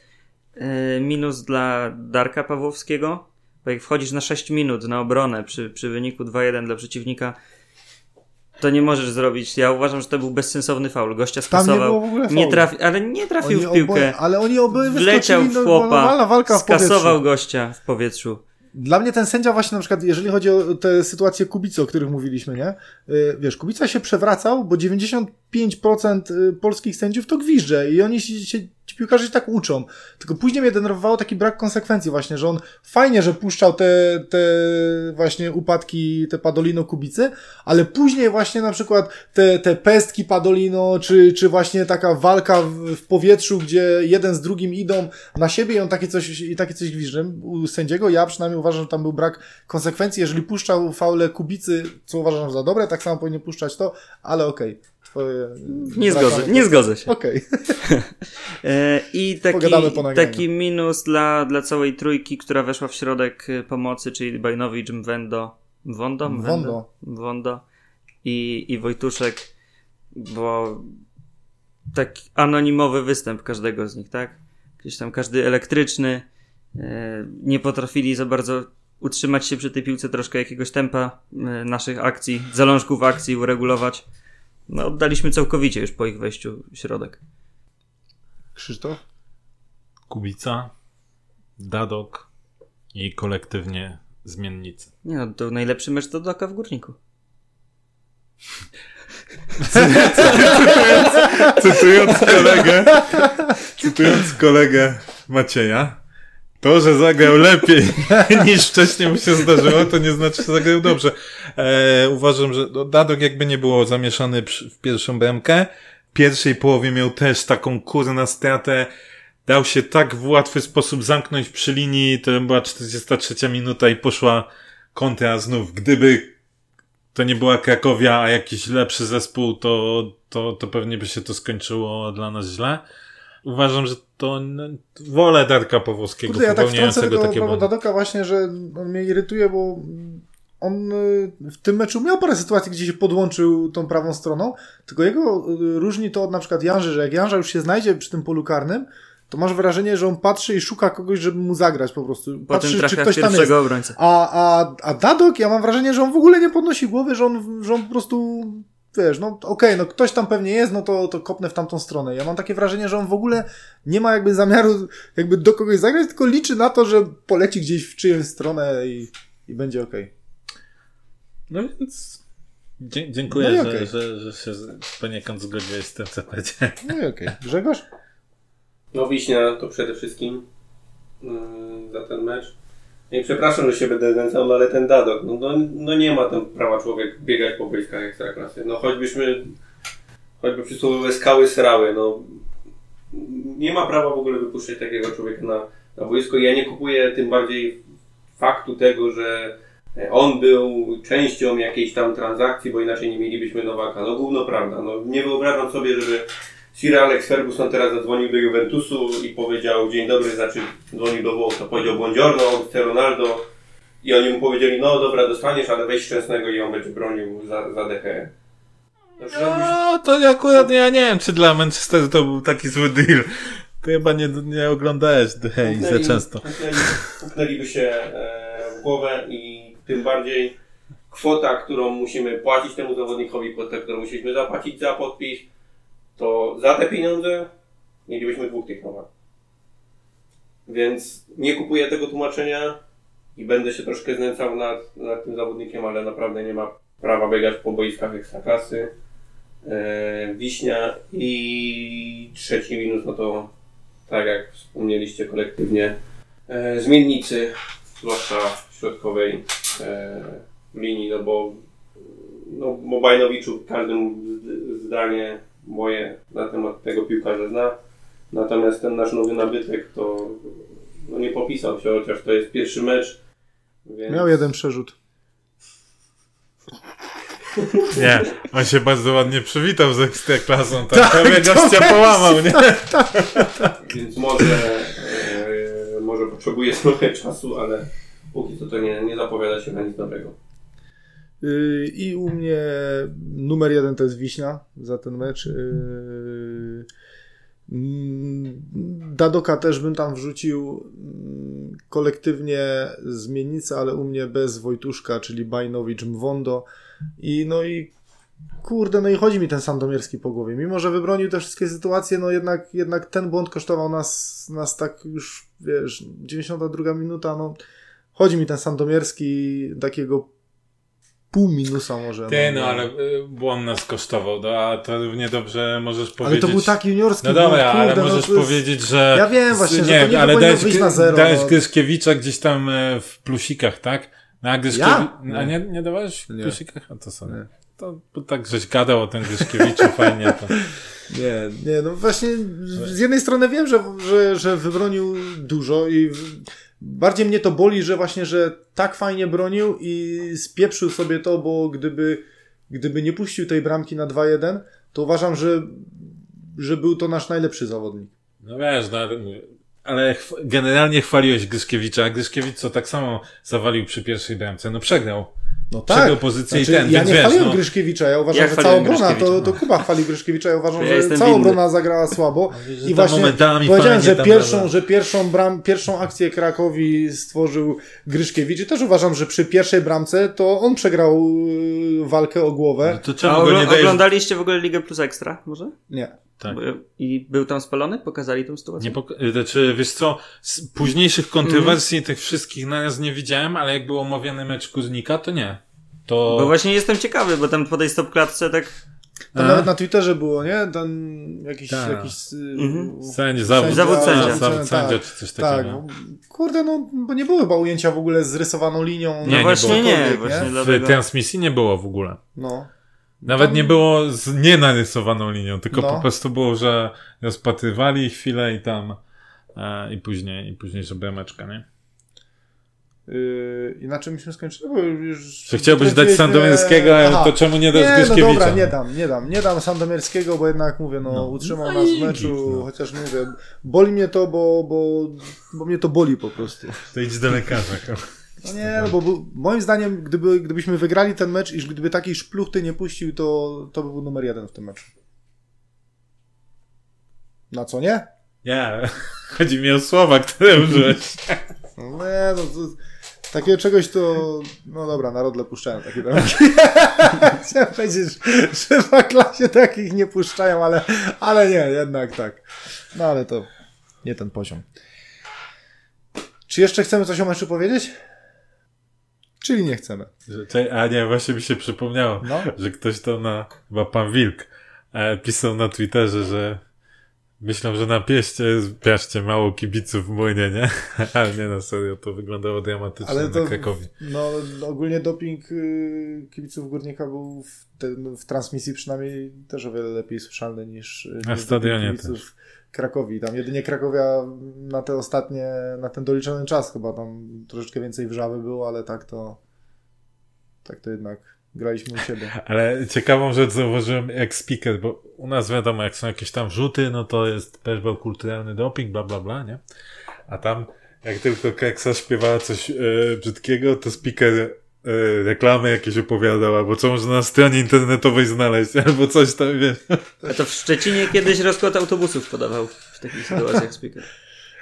Y, Minus dla Darka Pawłowskiego, bo jak wchodzisz na 6 minut na obronę przy, przy wyniku 2-1 dla przeciwnika, to nie możesz zrobić. Ja uważam, że to był bezsensowny faul. Gościa nie skasował. nie faulu. trafi, ale nie trafił Oni w piłkę. oboje, ale oni oboje Wleciał w chłopa, walka w skasował gościa w powietrzu. Dla mnie ten sędzia właśnie na przykład, jeżeli chodzi o te sytuacje Kubicy, o których mówiliśmy, nie? Y, Wiesz, Kubica się przewracał, bo 95% y, polskich sędziów to gwizdże i oni się ci piłkarze się tak uczą. Tylko później mnie denerwowało taki brak konsekwencji właśnie, że on fajnie, że puszczał te, te właśnie upadki, te Padolino Kubicy, ale później właśnie na przykład te, te pestki Padolino, czy, czy właśnie taka walka w, w powietrzu, gdzie jeden z drugim idą na siebie i on takie coś, i takie coś gwizdże u sędziego. Ja przynajmniej uważam, że tam był brak konsekwencji. Jeżeli puszczał faule Kubicy, co uważam za dobre, tak samo powinien puszczać to, ale okej. Twoje... Nie zgodzę, nie zgodzę się. Okej. [laughs] E, I taki, taki minus dla, dla całej trójki, która weszła w środek e, pomocy, czyli Bajnowicz, Mwendo, Wondo? Wondo. Wondo i, i Wojtuszek, bo taki anonimowy występ każdego z nich, tak? Gdzieś tam każdy elektryczny, e, nie potrafili za bardzo utrzymać się przy tej piłce, troszkę jakiegoś tempa naszych akcji, zalążków akcji uregulować. No, oddaliśmy całkowicie już po ich wejściu w środek. Krzysztof? Kubica, Dadok i kolektywnie zmiennicy. Nie no, to najlepszy mecz to Doka w Górniku. Cytując kolegę, cytując kolegę Macieja, to, że zagrał lepiej [laughs] niż wcześniej mu się zdarzyło, to nie znaczy, że zagrał dobrze. E, uważam, że no, Dadok jakby nie było zamieszany w pierwszą bramkę. W pierwszej połowie miał też taką kurna stratę. Dał się tak w łatwy sposób zamknąć przy linii. To była 43 minuta i poszła kontra znów. Gdyby to nie była Krakowia, a jakiś lepszy zespół, to, to, to pewnie by się to skończyło dla nas źle. Uważam, że to no, wolę Darka Pawłowskiego Kurde, ja tak wtrącę popełniającego tego takie błędy. Dadoka właśnie, że on mnie irytuje, bo on y, w tym meczu miał parę sytuacji, gdzie się podłączył tą prawą stroną, tylko jego y, różni to od na przykład Janży, że jak Janża już się znajdzie przy tym polu karnym, to masz wrażenie, że on patrzy i szuka kogoś, żeby mu zagrać po prostu. Potem Patrzy, czy ktoś tam jest. A, a, a Dadok, ja mam wrażenie, że on w ogóle nie podnosi głowy, że on, że on po prostu, wiesz, no okej, no ktoś tam pewnie jest, no to, to kopnę w tamtą stronę. Ja mam takie wrażenie, że on w ogóle nie ma jakby zamiaru jakby do kogoś zagrać, tylko liczy na to, że poleci gdzieś w czyjąś stronę i, i będzie okej. No więc dzie- dziękuję, No i że, że, że się poniekąd zgodziłeś z tym, co powiedziałem. [laughs] No i okej. Grzegorz? No Wiśnia to przede wszystkim yy, za ten mecz. I przepraszam, że się będę znęcał, no ale ten Dadok, no, no, no nie ma tam prawa człowiek biegać po boiskach ekstraklasy. No choćbyśmy, choćby przysłowiowe skały srały, no nie ma prawa w ogóle wypuszczać takiego człowieka na, na boisko. Ja nie kupuję tym bardziej faktu tego, że on był częścią jakiejś tam transakcji, bo inaczej nie mielibyśmy Nowaka. No gówno prawda. No, nie wyobrażam sobie, żeby Sir Alex Ferguson teraz zadzwonił do Juventusu i powiedział dzień dobry, znaczy dzwonił do Włoch, to powiedział buongiorno, on chce Ronaldo i oni mu powiedzieli, no dobra, dostaniesz, ale weź Szczęsnego i on będzie bronił za, za DHE. No, No, to akurat ja nie wiem, czy dla Manchesteru to był taki zły deal. Ty chyba nie, nie oglądałeś hej za często. puknęli- Puknęliby się e, w głowę i tym bardziej kwota, którą musimy płacić temu zawodnikowi, kwotę, którą musieliśmy zapłacić za podpis, to za te pieniądze mielibyśmy dwóch tych Nowak. Więc nie kupuję tego tłumaczenia i będę się troszkę znęcał nad, nad tym zawodnikiem, ale naprawdę nie ma prawa biegać po boiskach ekstraklasy. E, Wiśnia i trzeci minus, no to tak jak wspomnieliście kolektywnie, e, zmiennicy, zwłaszcza środkowej e, linii, no bo no, Mobajnowiczu każdy z- zdanie moje na temat tego piłkarza zna. Natomiast ten nasz nowy nabytek to no, nie popisał się, chociaż to jest pierwszy mecz. Więc... Miał jeden przerzut. [laughs] Nie, on się bardzo ładnie przywitał z ekstraklasą, tak? Prawie gościa połamał, nie? Więc może, e, może potrzebuje trochę czasu, ale póki co to nie, nie zapowiada się na nic dobrego. Yy, I u mnie numer jeden to jest Wiśnia za ten mecz. Yy, mm, Dadoka też bym tam wrzucił mm, kolektywnie zmiennicę, ale u mnie bez Wojtuszka, czyli Bajnowicz, Mwondo. I no i kurde, no i chodzi mi ten Sandomierski po głowie. Mimo, że wybronił te wszystkie sytuacje, no jednak, jednak ten błąd kosztował nas, nas tak już, wiesz, 92 minuta, no chodzi mi ten Sandomierski takiego pół minusa może. Ty, no ale y, błąd nas kosztował, no, a to równie dobrze możesz Ale powiedzieć... to był tak juniorski No dobra, błąd, ale kurde, możesz no powiedzieć, że... Ja wiem właśnie, że to nie ale dałeś, na zero, dałeś no. Gryszkiewicza gdzieś tam e, w plusikach, tak? No, a Gryszkiewicz... Ja? A nie, nie dawałeś w Nie. plusikach? A to co? Nie. To bo tak żeś gadał o tym Gryszkiewiczu, [laughs] fajnie to... Nie, nie, no właśnie z jednej strony wiem, że, że, że wybronił dużo i bardziej mnie to boli, że właśnie, że tak fajnie bronił i spieprzył sobie to, bo gdyby, gdyby nie puścił tej bramki na 2-1, to uważam, że, że był to nasz najlepszy zawodnik. No wiesz, no, ale- generalnie chwaliłeś Gryszkiewicza, a Gryszkiewicz co tak samo zawalił przy pierwszej bramce, no przegrał. No pozycję i ten, Znaczy, ja nie wiesz, chwaliłem no. Gryszkiewicza, ja uważam, Ja że cała obrona, to, to Kuba chwali Gryszkiewicza, ja uważam, Ja że cała obrona zagrała słabo i właśnie powiedziałem, że pierwszą, że pierwszą, bram, pierwszą akcję Krakowi stworzył Gryszkiewicz i też uważam, że przy pierwszej bramce to on przegrał yy, walkę o głowę. No to A czemu go nie ogl- dajesz... oglądaliście w ogóle Ligę Plus Ekstra, może? Nie. Tak. I był tam spalony? Pokazali tą sytuację? Nie pok- znaczy, wiesz co, z późniejszych kontrowersji tych wszystkich naraz nie widziałem, ale jak był omawiany mecz Kuznika, to nie. To... Bo właśnie jestem ciekawy, bo tam po tej stopklatce tak... To A? nawet na Twitterze było, nie? Ten jakiś, Tak. jakiś yy, Mhm. Sędzia, zawód, Zawód sędzia. Zawód sędzia, tak, czy coś tak. takiego. Kurde, no, bo nie było chyba ujęcia w ogóle z rysowaną linią. Nie, No nie właśnie nie, Cokolwiek, właśnie nie? W dlatego... transmisji nie było w ogóle. No. Nawet Tam- nie było z nienarysowaną linią, tylko No. po prostu było, że rozpatrywali chwilę i tam e, i później, i później, że brameczka, nie? Yy, I na czym myśmy skończyli? Bo już Że chciałbyś dać Sandomierskiego, ale to czemu nie dasz Nie, no dobra, nie dam, nie dam. Nie dam Sandomierskiego, bo jednak mówię, no, No. utrzymał No nas w meczu, no. chociaż mówię, boli mnie to, bo, bo, bo mnie to boli po prostu. To idź do lekarza. No nie, no bo moim zdaniem, gdyby, gdybyśmy wygrali ten mecz i gdyby takiej szpluchty nie puścił, to, to by był numer jeden w tym meczu. Na co nie? Nie, [laughs] chodzi mi o słowa, które użyłeś. No nie, no to, takiego czegoś to, no dobra, na rodle puszczają takie [laughs] bramki. Chciałem powiedzieć, że w klasie takich nie puszczają, ale, ale nie, jednak tak. No ale to nie ten poziom. Czy jeszcze chcemy coś o meczu powiedzieć? Czyli nie chcemy. A nie, właśnie mi się przypomniało, No. że ktoś to na, chyba pan Wilk, e, pisał na Twitterze, że myślą, że na pieście jest, piaście mało kibiców w młynie, nie? [laughs] Ale nie, na serio, to wyglądało dramatycznie Ale to, na Krakowie. no ogólnie doping y, kibiców Górnika był w, te, w transmisji przynajmniej też o wiele lepiej słyszalny niż, niż doping stadionie kibiców Krakowi. Tam jedynie Krakowia na te ostatnie, na ten doliczony czas chyba tam troszeczkę więcej wrzawy było, ale tak to tak to jednak graliśmy u siebie. Ale ciekawą rzecz zauważyłem jak speaker, bo u nas wiadomo, jak są jakieś tam rzuty, no to jest perzbał kulturalny doping, bla bla bla, nie? A tam, jak tylko Keksa śpiewała coś e, brzydkiego, to speaker e, reklamy jakieś opowiadał, albo co można na stronie internetowej znaleźć, [laughs] albo coś tam, wiesz. A to w Szczecinie kiedyś rozkład autobusów podawał w takich sytuacjach speaker.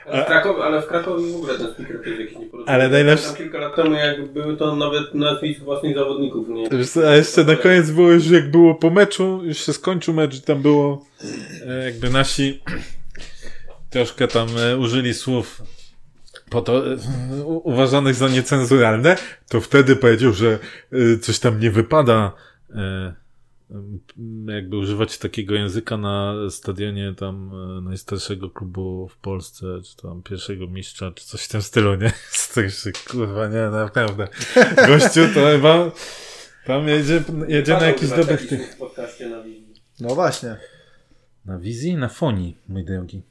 Ale w, Krakowie, ale w Krakowie w ogóle ten speaker to jest jakiś nieporozumienie. Ale najlepsze- Tam kilka lat temu, jak były to nawet nazwisk własnych zawodników, nie? A jeszcze na koniec było już, jak było po meczu, już się skończył mecz, i tam było, e, jakby nasi [clears throat] troszkę tam e, użyli słów po to e, u- uważanych za niecenzuralne, to wtedy powiedział, że e, coś tam nie wypada e, jakby używać takiego języka na stadionie tam najstarszego klubu w Polsce, czy tam pierwszego mistrza, czy coś w tym stylu, nie? [laughs] Z tych, że, kurwa, nie, naprawdę. Gościu to chyba tam jedzie, jedzie na jakiś dobrych tych... No właśnie. Na wizji? Na fonii, mój drogi.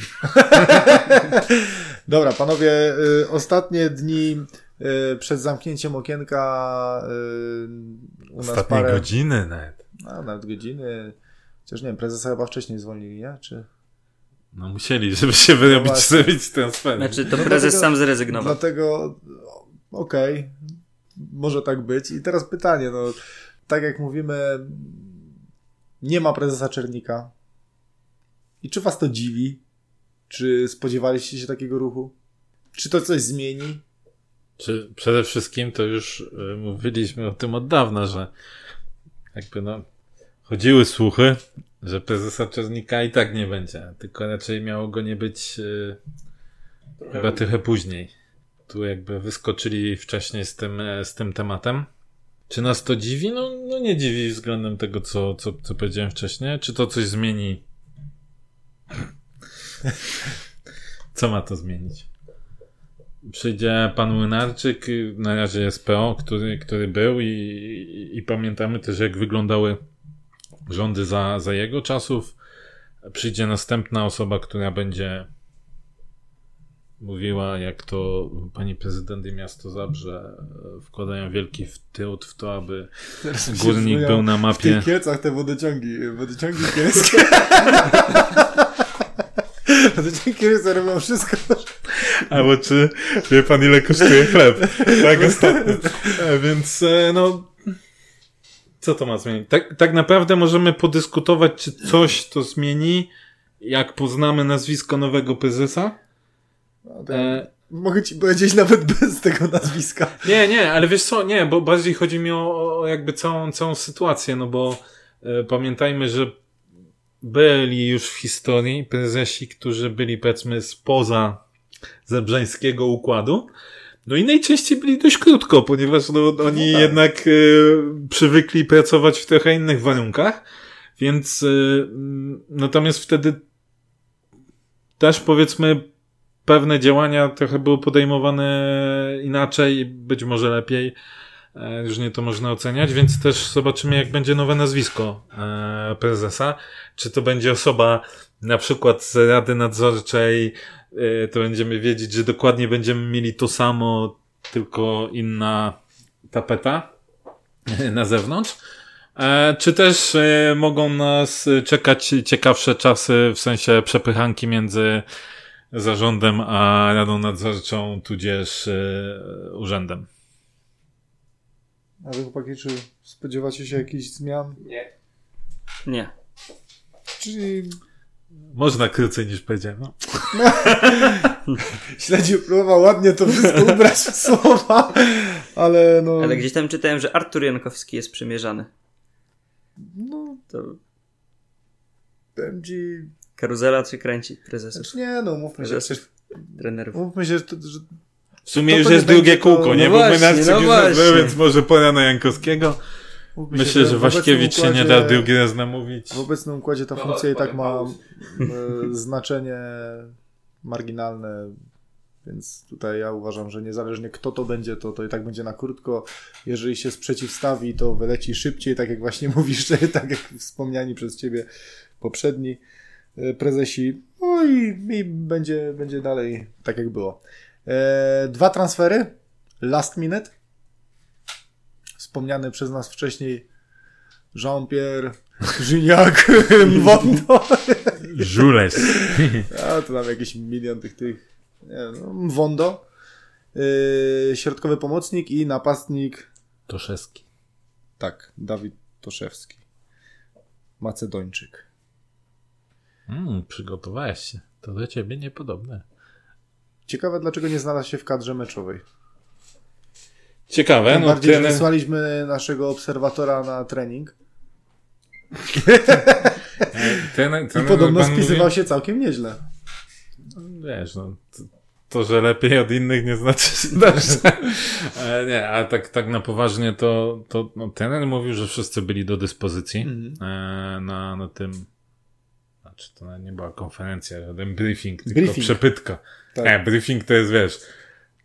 [laughs] Dobra, panowie, y, ostatnie dni y, przed zamknięciem okienka y, u nas Ostatniej parę... godziny nawet. A, nawet godziny. Chociaż nie wiem, prezesa chyba wcześniej zwolnili, nie? Czy... No musieli, żeby się wyrobić, No zrobić transfer. Znaczy to No prezes dlatego- sam zrezygnował. Dlatego, okej, może tak być. I teraz pytanie, no, tak jak mówimy, nie ma prezesa Czernika. I czy was to dziwi? Czy spodziewaliście się takiego ruchu? Czy to coś zmieni? Czy przede wszystkim to już y, mówiliśmy o tym od dawna, że jakby no, chodziły słuchy, że prezesa Czernika i tak nie będzie, tylko raczej miało go nie być yy, chyba trochę później. Tu jakby wyskoczyli wcześniej z tym, e, z tym tematem. Czy nas to dziwi? No, no nie dziwi względem tego, co, co, co powiedziałem wcześniej. Czy to coś zmieni? [laughs] Co ma to zmienić? Przyjdzie pan Młynarczyk, na razie jest PO, który, który był i, i, i pamiętamy też jak wyglądały rządy za, za jego czasów. Przyjdzie następna osoba, która będzie mówiła, jak to pani prezydent i miasto Zabrze e, wkładają wielki wtył w to, aby górnik był na W mapie. tych Kielcach te wodociągi, wodociągi [laughs] kielskie. [laughs] wodociągi kielskie robią wszystko. Albo czy wie pan ile kosztuje chleb? Tak [laughs] ostatnio. E, Więc e, no co to ma zmienić? Tak, tak naprawdę możemy podyskutować, czy coś to zmieni, jak poznamy nazwisko nowego prezesa. No, to E, Mogę ci powiedzieć nawet bez tego nazwiska. Nie, nie, ale wiesz co, nie, bo bardziej chodzi mi o, o jakby całą, całą sytuację, no bo e, pamiętajmy, że byli już w historii prezesi, którzy byli powiedzmy spoza zebrzeńskiego układu, no i najczęściej byli dość krótko, ponieważ no, oni tak. jednak e, przywykli pracować w trochę innych warunkach, więc mm, natomiast wtedy też powiedzmy pewne działania trochę były podejmowane inaczej, być może lepiej. E, Różnie to można oceniać, więc też zobaczymy, jak będzie nowe nazwisko e, prezesa. Czy to będzie osoba na przykład z Rady Nadzorczej, e, to będziemy wiedzieć, że dokładnie będziemy mieli to samo, tylko inna tapeta na zewnątrz. E, Czy też e, mogą nas czekać ciekawsze czasy, w sensie przepychanki między zarządem a radą nadzorczą, tudzież e, urzędem. A wy chłopaki, czy spodziewacie się jakichś zmian? Nie. Nie. Czyli Można krócej niż powiedziałem. No. [laughs] śledził próbował ładnie to wszystko ubrać w słowa, ale no... Ale gdzieś tam czytałem, że Artur Jankowski jest przymierzany. No, To ci... karuzela się kręci prezesów, Znaczy nie, no mówmy się, Prezesów. przecież, trenerów. mówmy się, że, to- że W sumie To już jest drugie to- kółko, nie? no Bo właśnie, Młynarczyk no już więc może pora na Jankowskiego. Myślę, że Waśkiewicz się nie da układzie- drugi raz namówić. W obecnym układzie ta No, funkcja i tak ma e, znaczenie marginalne, więc tutaj ja uważam, że niezależnie kto to będzie, to, to i tak będzie na krótko. Jeżeli się sprzeciwstawi, to wyleci szybciej, tak jak właśnie [laughs] mówisz, tak jak wspomniani przez ciebie poprzedni e, prezesi. No i, i będzie, będzie dalej tak jak było. E, dwa transfery. Last minute. Wspomniany przez nas wcześniej Jean-Pierre Gignac [laughs] Mwondo. Żules. A to nam jakiś milion tych tych. Nie, no, Mwondo. Yy, środkowy pomocnik i napastnik. Toszewski. Tak, Dawid Toszewski. Macedończyk. Mm, przygotowałeś się. To do ciebie niepodobne. Ciekawe, dlaczego nie znalazł się w kadrze meczowej. Ciekawe, Tym no bardziej, wysłaliśmy naszego obserwatora na trening [laughs] ten, ten i podobno spisywał mówi- się całkiem nieźle. Wiesz, no, to, to, że lepiej od innych nie znaczy, że [laughs] dobrze. E, nie, a tak, tak na poważnie to, to no, mówił, że wszyscy byli do dyspozycji Mhm. e, na, na tym, znaczy to nie była konferencja, żaden briefing, tylko Briefing. przepytka. Tak. Nie, briefing to jest, wiesz,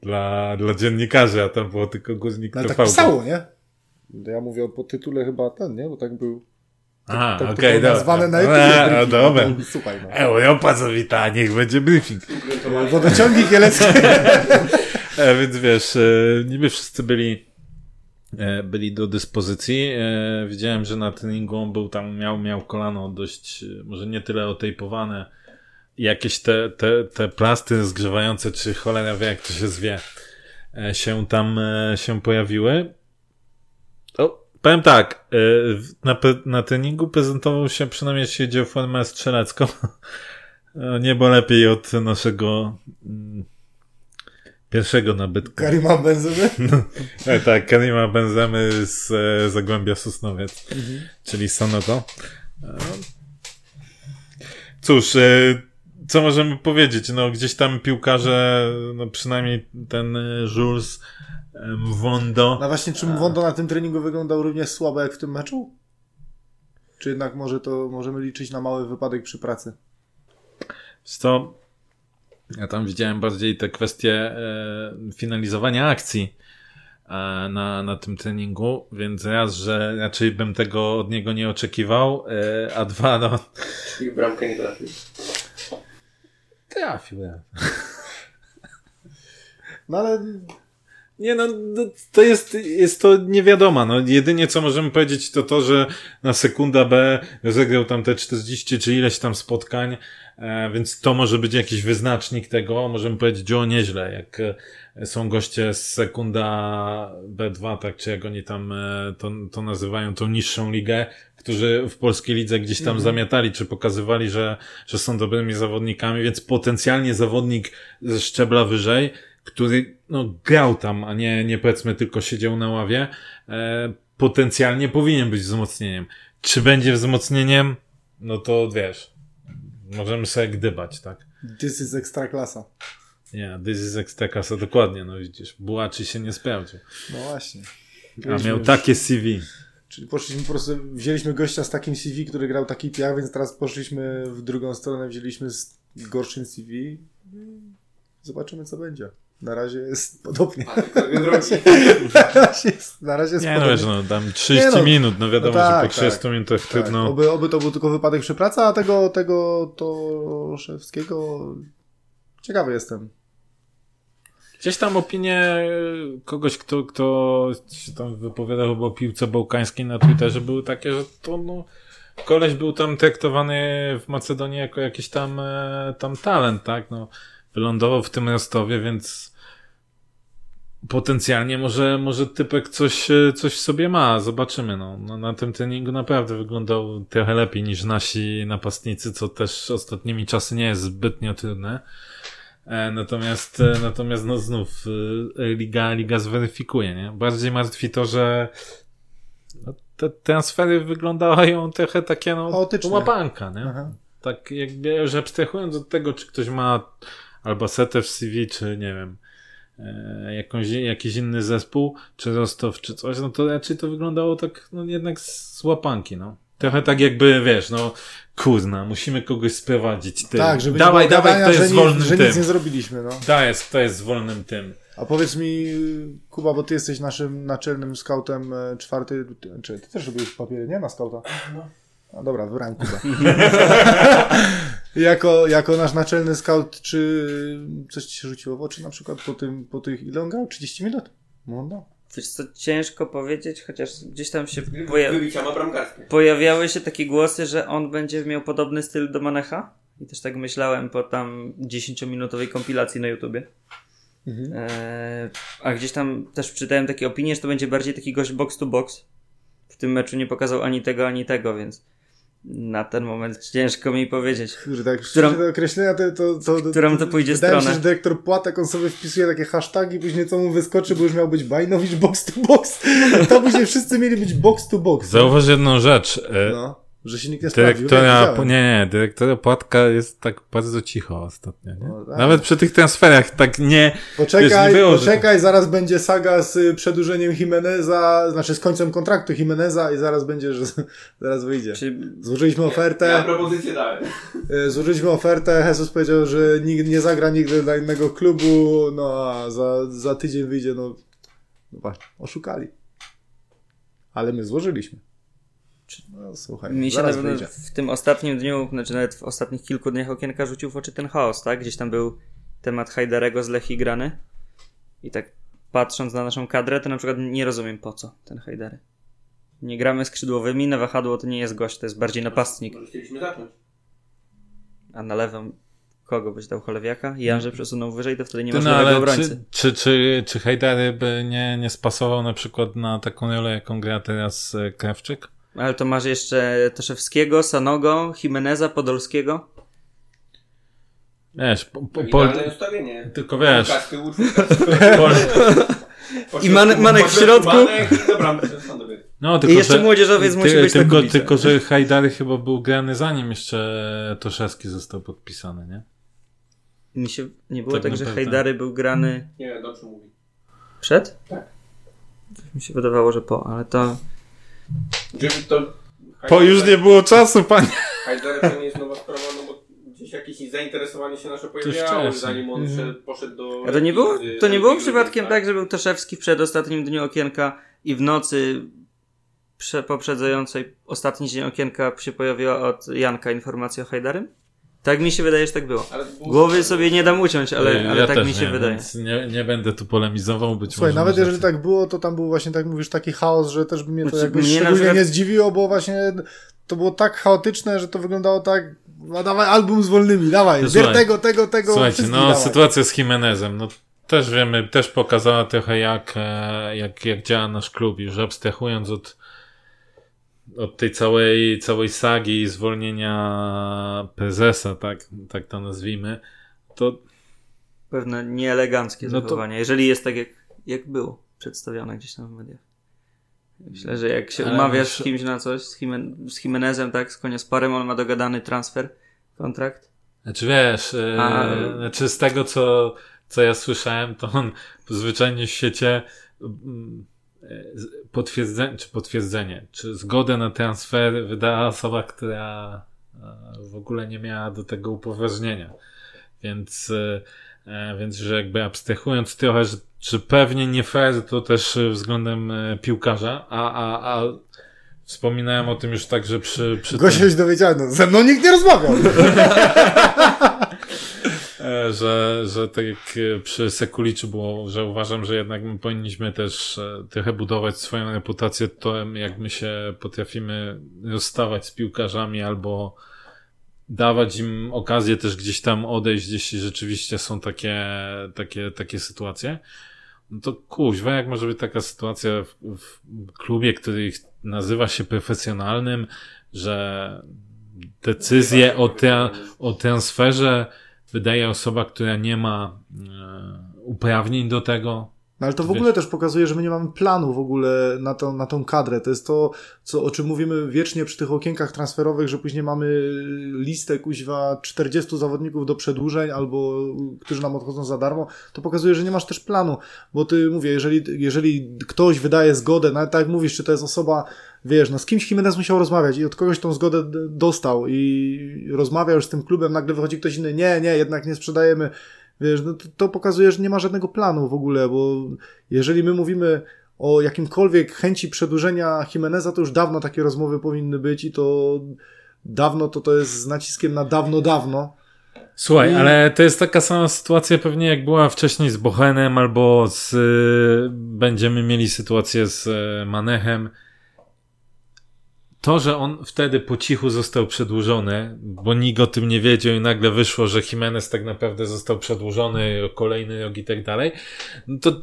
dla, dla dziennikarzy, a tam było tylko guznik No ale TV. tak pisało, nie? Ja mówię o podtytule chyba ten, nie? Bo tak był. A, Tak, okej, to było dobra. nazwane na dobra. No [laughs] to Słuchaj, no. Europa zawita, niech będzie briefing. Wodociągi kieleckie. [laughs] E, więc wiesz, e, niby wszyscy byli, byli do dyspozycji. E, widziałem, że na treningu on był tam, miał, miał kolano dość, e, może nie tyle otejpowane, jakieś te, te, te plasty zgrzewające, czy cholera wie, jak to się zwie, e, się tam e, się pojawiły. O, powiem tak, e, na, na treningu prezentował się, przynajmniej jeśli chodzi o formę strzelecką, [laughs] e, niebo lepiej od naszego mm, Pierwszego nabytka. Karima Benzyny? [laughs] E, tak, Karima Benzemy z e, Zagłębia Sosnowiec, czyli Sonoto. E, Cóż, e, co możemy powiedzieć? No, gdzieś tam piłkarze, no przynajmniej ten e, Jules Wondo. No właśnie, czy Wondo na tym treningu wyglądał równie słabo jak w tym meczu? Czy jednak może to możemy liczyć na mały wypadek przy pracy? Co, ja tam widziałem bardziej te kwestie e, finalizowania akcji e, na, na tym treningu, więc raz, że raczej bym tego od niego nie oczekiwał, e, a dwa, no I w bramkę nie trafił. trafił. ja. No ale Nie no, no, to jest, jest to niewiadoma. No, jedynie co możemy powiedzieć to to, że na sekunda B rozegrał tam te 40 czy ileś tam spotkań, więc to może być jakiś wyznacznik tego. Możemy powiedzieć, o nieźle, jak e, są goście z sekunda B2, tak czy jak oni tam e, to, to nazywają, tą niższą ligę, którzy w polskiej lidze gdzieś tam zamiatali, czy pokazywali, że, że są dobrymi zawodnikami, więc potencjalnie zawodnik ze szczebla wyżej, który no, grał tam, a nie, nie powiedzmy tylko siedział na ławie, e, potencjalnie powinien być wzmocnieniem. Czy będzie wzmocnieniem? No to wiesz, możemy sobie gdybać, tak? this is ekstraklasa. Nie, this is Ekstrakasa, dokładnie, no widzisz, Bułaczy się nie sprawdził. No właśnie. A miał takie CV. Czyli poszliśmy po prostu, wzięliśmy gościa z takim CV, który grał taki piach, więc teraz poszliśmy w drugą stronę, wzięliśmy z gorszym CV. Zobaczymy, co będzie. Na razie jest podobnie. [laughs] na razie jest, na razie jest Nie no podobnie. wiesz, no tam 30 Nie, no, minut, no wiadomo, no tak, że po 30 tak. minutach Tak, trudno. oby, oby to był tylko wypadek przy pracy, a tego, tego Toszewskiego ciekawy jestem. Gdzieś tam opinie kogoś, kto, kto się tam wypowiadał chyba o piłce bałkańskiej na Twitterze były takie, że to no, koleś był tam traktowany w Macedonii jako jakiś tam, e, tam talent, tak? No, wylądował w tym Rostowie, więc potencjalnie może, może typek coś, e, coś w sobie ma. Zobaczymy, no. no. Na tym treningu naprawdę wyglądał trochę lepiej niż nasi napastnicy, co też ostatnimi czasy nie jest zbytnio trudne. E, Natomiast, e, natomiast no znów liga, liga zweryfikuje, nie? Bardziej martwi to, że no, te transfery wyglądają trochę takie, no, Chaotyczne. łapanka, nie? Aha. Tak jakby, że abstrahując od tego, czy ktoś ma Albasetę w CV, czy nie wiem, jakąś, jakiś inny zespół, czy Rostow, czy coś, no to raczej to wyglądało tak, no jednak z łapanki, no. Trochę tak jakby, wiesz, no, kurna, musimy kogoś sprowadzić, ty. Tak, żeby dawaj, nie było dawaj, gadania, kto że, jest nie, wolnym że tym. nic nie zrobiliśmy. No. To jest, to jest z wolnym tym. A powiedz mi, Kuba, bo ty jesteś naszym naczelnym skautem e, czwarty, czy ty też robiłeś papiery, nie? Na skauta? No. No dobra, wybrałem Kubę. [laughs] jako, jako nasz naczelny skaut, czy coś ci się rzuciło w oczy na przykład po tym, po tych, ile on grał? 30 minut? No, no. Wiesz co, ciężko powiedzieć, chociaż gdzieś tam się poja pojawiały się takie głosy, że on będzie miał podobny styl do Manecha. I też tak myślałem po tam 10-minutowej kompilacji na YouTubie. Mhm. Eee, a gdzieś tam też czytałem takie opinie, że to będzie bardziej taki gość box to box. W tym meczu nie pokazał ani tego, ani tego, więc na ten moment ciężko mi powiedzieć. Kurde, tak Którą- te określenia, to, to, to, to, którą to pójdzie wydaje mi się, stronę? że dyrektor Płatek, on sobie wpisuje takie hasztagi, później co mu wyskoczy, bo już miał być Bajnowicz box to box. To później wszyscy mieli być box to box. Zauważ jedną rzecz. e, No, że się nikt nie sprawdził. Dyrektora, Ja nie, nie, dyrektora Płatka jest tak bardzo cicho ostatnio, nie? No, tak. Nawet przy tych transferach tak nie, Poczekaj, Wiesz, nie było, że poczekaj, zaraz będzie saga z y, przedłużeniem Jimeneza, znaczy z końcem kontraktu Jimeneza i zaraz będzie, że [laughs] zaraz wyjdzie. Czy Złożyliśmy Ja ofertę, propozycję dałem. y, złożyliśmy ofertę, Jesus powiedział, że nikt nie zagra nigdy dla innego klubu, no a za, za tydzień wyjdzie, no, no właśnie, oszukali. Ale my złożyliśmy. No słuchaj, mi się na zaraz pewno wyjdzie. w tym ostatnim dniu, znaczy nawet w ostatnich kilku dniach okienka rzucił w oczy ten chaos, tak? Gdzieś tam był temat Hajdarego z Lechii grany. I tak patrząc na naszą kadrę, to na przykład nie rozumiem po co ten Hajdary. Nie gramy skrzydłowymi, na wahadło to nie jest gość, to jest bardziej napastnik. Może chcieliśmy zacząć. A na lewą kogo byś dał cholewiaka? Janże przesunął wyżej, to wtedy nie masz no, lewego obrońcy. czy, czy, czy, czy Hejdary by nie, nie spasował na przykład na taką rolę, jaką gra teraz e, Krawczyk? Ale to masz jeszcze Toszewskiego, Sanogo, Jimeneza, Podolskiego. Wiesz, po, po, po, ustawienie. tylko wiesz, [laughs] I Man- Manek w środku. Manek no, tylko, I jeszcze że, młodzieżowiec ty, musi być tylko, tylko, że Hajdary chyba był grany zanim jeszcze Toszewski został podpisany, nie? Mi się nie było Tak tak, że. Hajdary był grany Nie, dobrze mówi. przed? Tak. Mi się wydawało, że po, ale to... Żeby to... Po już nie było czasu, panie. Hajdar to nie jest nowa sprawa, no bo gdzieś jakieś zainteresowanie się nasze pojawiało, zanim on Mhm. szedł, poszedł do... A to nie było, to nie było przypadkiem tak, że był Toszewski w przedostatnim dniu okienka i w nocy prze, poprzedzającej ostatni dzień okienka się pojawiła od Janka informacja o Hajdarym? Tak mi się wydaje, że tak było. Głowy sobie nie dam uciąć, ale, Ja ale tak mi się nie, wydaje. Więc nie, nie będę tu polemizował, być Słuchaj, może. nawet jeżeli tak było, to tam był właśnie, tak mówisz, taki chaos, że też by mnie to Znaczy, jakby szczególnie przykład- nie zdziwiło, bo właśnie to było tak chaotyczne, że to wyglądało tak, a dawaj album z wolnymi, dawaj, No słuchaj, tego, tego, tego, Słuchajcie, no dawaj. sytuacja z Jimenezem, no też wiemy, też pokazała trochę jak, e, jak, jak działa nasz klub, już abstrahując od, od tej całej, całej sagi zwolnienia prezesa, tak, tak to nazwijmy, to Pewne nieeleganckie No to- zachowanie, jeżeli jest tak, jak, jak było przedstawione gdzieś tam w mediach. Myślę, że jak się umawiasz z kimś na coś, z, Jimen, z Jimenezem, tak, z Koniosparem, on ma dogadany transfer, kontrakt, Znaczy wiesz, e, A- znaczy z tego co, co ja słyszałem, to on zwyczajnie w świecie mm, z- potwierdzenie, czy potwierdzenie, czy zgodę na transfer wydała osoba, która e, w ogóle nie miała do tego upoważnienia. Więc, e, e, więc że jakby abstrahując trochę, że, że pewnie nie fair to też względem piłkarza, a, a, a wspominałem o tym już także przy, przy Gosia tym- się dowiedziała, no ze mną nikt nie rozmawiał. [laughs] E, że, że tak jak e, przy Sekuliczu było, że uważam, że jednak my powinniśmy też e, trochę budować swoją reputację tym, jak my się potrafimy rozstawać z piłkarzami albo dawać im okazję też gdzieś tam odejść, jeśli rzeczywiście są takie, takie, takie sytuacje. No to kuźwa, jak może być taka sytuacja w, w klubie, który nazywa się profesjonalnym, że decyzję o, tra- o transferze wydaje osoba, która nie ma e, uprawnień do tego. No ale to w Wiesz. ogóle też pokazuje, że my nie mamy planu w ogóle na tą, na tą kadrę. To jest to, co, o czym mówimy wiecznie przy tych okienkach transferowych, że później mamy listę kuźwa 40 zawodników do przedłużeń albo którzy nam odchodzą za darmo. To pokazuje, że nie masz też planu, bo ty mówię, jeżeli, jeżeli ktoś wydaje zgodę, nawet tak jak mówisz, czy to jest osoba, wiesz, no z kimś Jimenez musiał rozmawiać i od kogoś tą zgodę dostał i rozmawia już z tym klubem, nagle wychodzi ktoś inny, nie, nie, jednak nie sprzedajemy. Wiesz, no to, to pokazuje, że nie ma żadnego planu w ogóle, bo jeżeli my mówimy o jakimkolwiek chęci przedłużenia Jimeneza, to już dawno takie rozmowy powinny być i to dawno to to jest z naciskiem na dawno, dawno. Słuchaj, I- ale to jest taka sama sytuacja pewnie jak była wcześniej z Bochenem albo z, y, będziemy mieli sytuację z y, Manechem. To, że on wtedy po cichu został przedłużony, bo nikt o tym nie wiedział i nagle wyszło, że Jimenez tak naprawdę został przedłużony o kolejny rok i tak dalej, no to,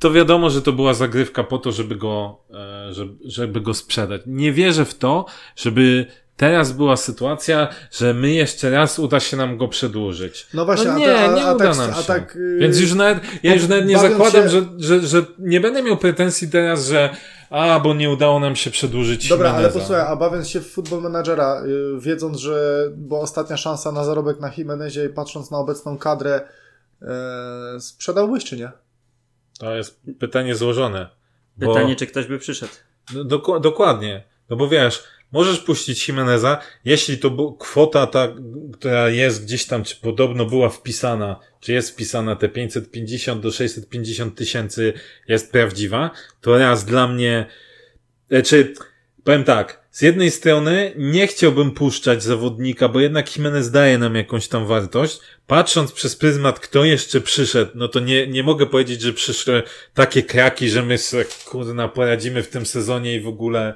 to wiadomo, że to była zagrywka po to, żeby go, e, żeby, żeby go sprzedać. Nie wierzę w to, żeby teraz była sytuacja, że my jeszcze raz uda się nam go przedłużyć. No właśnie, no nie, a, a, nie uda tak, nam się. tak yy, Więc już nawet, ja już nawet nie zakładam, się- że, że, że nie będę miał pretensji teraz, że a, bo nie udało nam się przedłużyć Dobra, ale Jimeneza. posłuchaj, a bawiąc się w Football Managera, yy, wiedząc, że była ostatnia szansa na zarobek na Jimenezie i patrząc na obecną kadrę, yy, sprzedałbyś czy nie? To jest pytanie złożone. Bo- Pytanie, czy ktoś by przyszedł. No, doku- dokładnie. No bo wiesz, możesz puścić Jimeneza, jeśli to bu- kwota ta, która jest gdzieś tam, czy podobno była wpisana, czy jest wpisana te 550 do 650 tysięcy jest prawdziwa, to raz dla mnie, e, czy powiem tak, z jednej strony nie chciałbym puszczać zawodnika, bo jednak Jimenez daje nam jakąś tam wartość. Patrząc przez pryzmat, kto jeszcze przyszedł, no to nie, nie mogę powiedzieć, że przyszły takie kraki, że my sobie, kurna, poradzimy w tym sezonie i w ogóle